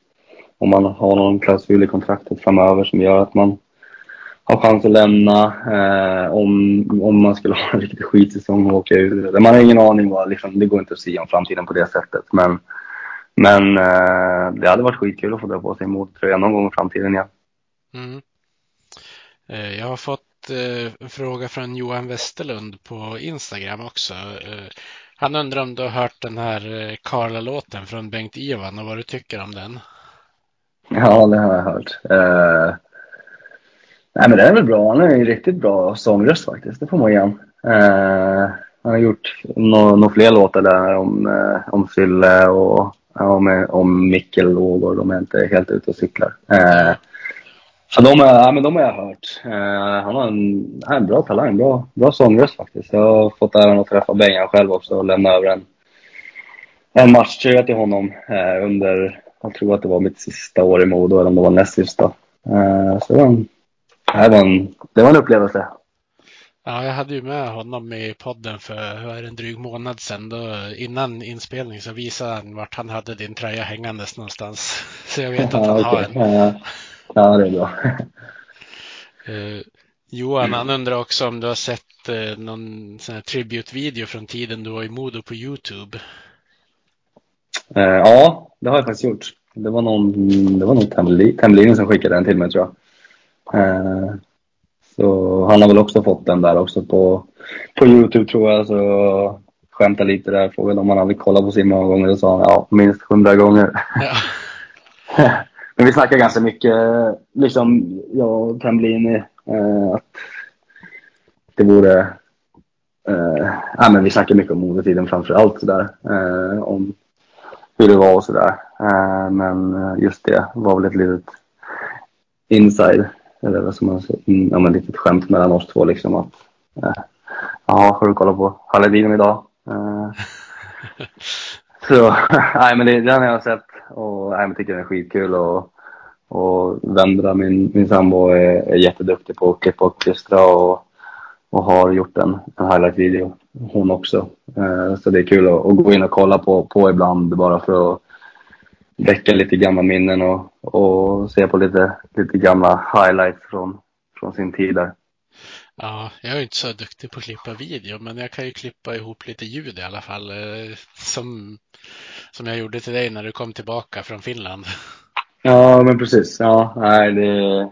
om man har någon klausul i kontraktet framöver som gör att man har chans att lämna. Eh, om, om man skulle ha en riktig skitsäsong och åka ur. Man har ingen aning. Vad, liksom, det går inte att se om framtiden på det sättet. Men men eh, det hade varit skitkul att få dra på sig modtröja någon gång i framtiden igen. Mm. Eh, jag har fått eh, en fråga från Johan Westerlund på Instagram också. Eh, han undrar om du har hört den här eh, Karla-låten från Bengt Ivan och vad du tycker om den? Ja, det har jag hört. Uh, nej, men det är väl bra. Han är en riktigt bra sångröst faktiskt. Det får man igen. Uh, han har gjort några no fler låtar där om, uh, om Fille och om, om Mikkel Ågård, de är inte helt ute och cyklar. Uh, så de, är, ja, men de har jag hört. Uh, han har en, en bra talang, bra, bra sångröst faktiskt. Jag har fått äran att träffa Bengan själv också och lämna över en, en matchtröja till honom uh, under, jag tror att det var mitt sista år i Modo, eller om det var näst sista. Eh, så det var, en, det, var en, det var en upplevelse. Ja, jag hade ju med honom i podden för en dryg månad sedan. Då, innan inspelning så visade han vart han hade din tröja hängandes någonstans. Så jag vet att han ja, har en. Ja, ja, det är bra. Uh, Johan, han undrar också om du har sett uh, någon sån här tribute-video från tiden du var i Modo på Youtube? Uh, ja, det har jag faktiskt gjort. Det var någon, det var nog Temmelin som skickade den till mig tror jag. Så han har väl också fått den där också på, på Youtube tror jag. Så skämtade lite där, frågade om han hade kollat på sin många gånger och sa han ja, minst hundra gånger. Ja. men vi snackar ganska mycket, liksom jag och Tamblini, eh, att det vore eh, ja, men vi snackar mycket om modetiden framför allt sådär. Eh, om hur det var och sådär. Eh, men just det var väl ett litet inside eller som man säger, ja, men litet skämt mellan oss två liksom att eh, jaha, har du kollat på Halledin idag? Eh, så nej men det, den har jag sett och nej, men tycker den är skitkul och, och Vendra, min, min sambo, är, är jätteduktig på att klippa och klistra och, och har gjort en, en highlight-video, hon också. Eh, så det är kul att, att, gå in och kolla på, på ibland bara för att väcka lite gamla minnen och, och se på lite, lite gamla highlights från, från sin tid där. Ja, jag är inte så duktig på att klippa video, men jag kan ju klippa ihop lite ljud i alla fall. Eh, som, som jag gjorde till dig när du kom tillbaka från Finland. Ja, men precis. Ja, nej, det,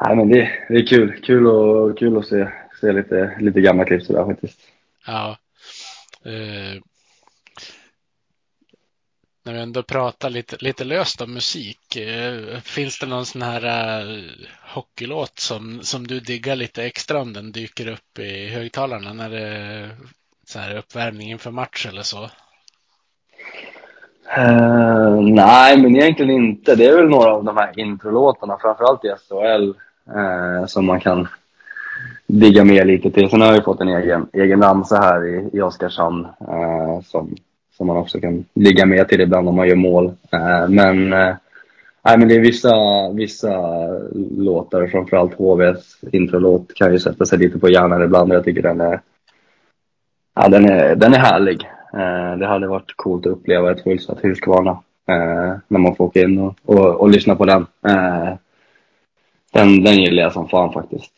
nej, men det, det är kul. Kul, och, kul att se, se lite, lite gamla klipp sådär faktiskt. Ja. Eh, när vi ändå pratar lite, lite löst om musik. Eh, finns det någon sån här eh, hockeylåt som, som du diggar lite extra om den dyker upp i högtalarna när det är så här uppvärmning inför match eller så? Uh, nej, men egentligen inte. Det är väl några av de här introlåtarna, framförallt i SHL, uh, eh, som man kan digga med lite till. Sen har jag ju fått en egen, egen ramsa här i, i Oskarshamn uh, som, som man också kan ligga med till ibland om man gör mål. men, nej, men det är vissa, vissa låtar, framförallt HVs introlåt kan ju sätta sig lite på hjärnan ibland. Jag tycker den är, ja, den är, den är härlig. Eh, det hade varit coolt att uppleva ett fullsatt Husqvarna eh, när man får åka in och, och, och lyssna på den. Eh, den. Den gillar jag som fan faktiskt.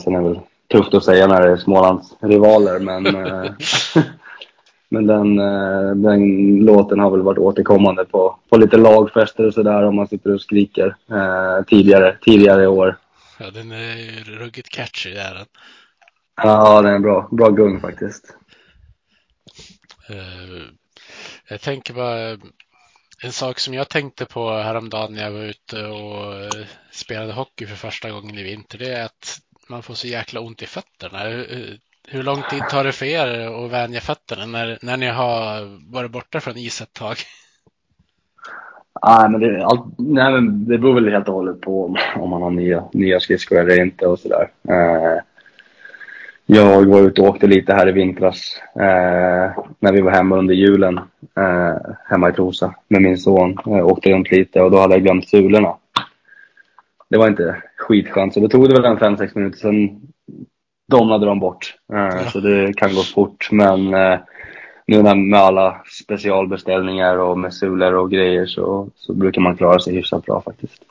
Sen är det väl tufft att säga när det är Smålands rivaler men, men den, den låten har väl varit återkommande på, på lite lagfester och sådär om man sitter och skriker tidigare, tidigare i år. Ja, den är ruggigt catchy, är den. Ja, den är bra. Bra gung faktiskt. Eh, jag tänker bara eh, en sak som jag tänkte på häromdagen när jag var ute och eh, spelade hockey för första gången i vinter. Det är att man får så jäkla ont i fötterna. Hur lång tid tar det för er att vänja fötterna när, när ni har varit borta från is ett tag? Nej, men det, allt, nej, men det beror väl helt och hållet på om, om man har nya, nya skridskor eller inte och sådär. Eh, jag var ute och åkte lite här i vintras eh, när vi var hemma under julen eh, hemma i Trosa med min son. Eh, åkte runt lite och då hade jag glömt sulorna. Det var inte skitskönt så då tog det väl en 5-6 minuter sen domnade de bort. Eh, ja. Så det kan gå fort men eh, nu med alla specialbeställningar och med sulor och grejer så, så brukar man klara sig hyfsat bra faktiskt.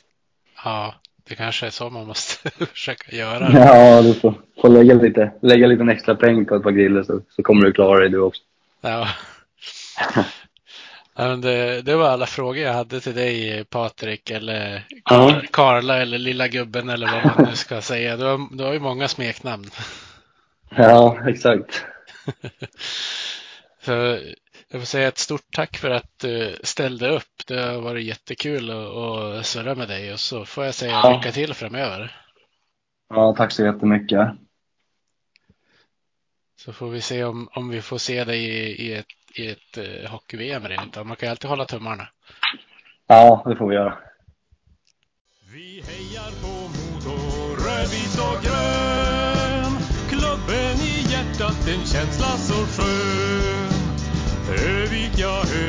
Ja, det kanske är så man måste försöka göra. Ja, du får, får lägga, lite, lägga lite extra pengar på ett par griller så, så kommer du klara dig du också. Ja. det, det, var alla frågor jag hade till dig Patrik eller Kar Karla eller lilla gubben eller vad man nu ska säga. Du har, du har ju många smeknamn. Ja, exakt. så jag får säga ett stort tack för att du ställde upp. Det har varit jättekul att surra med dig och så får jag säga ja. lycka till framöver. Ja, tack så jättemycket. Så får vi se om, om vi får se dig i, i ett, i ett uh, hockey-VM eller inte. Man kan ju alltid hålla tummarna. Ja, det får vi göra. Vi hejar på Modo, rödvit och grön. Klubben i hjärtat, en känsla så skön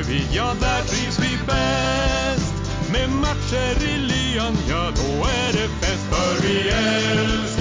vi, ja, ja, där trivs vi bäst. Med matcher i lyan, ja, då är det fest. För vi älskar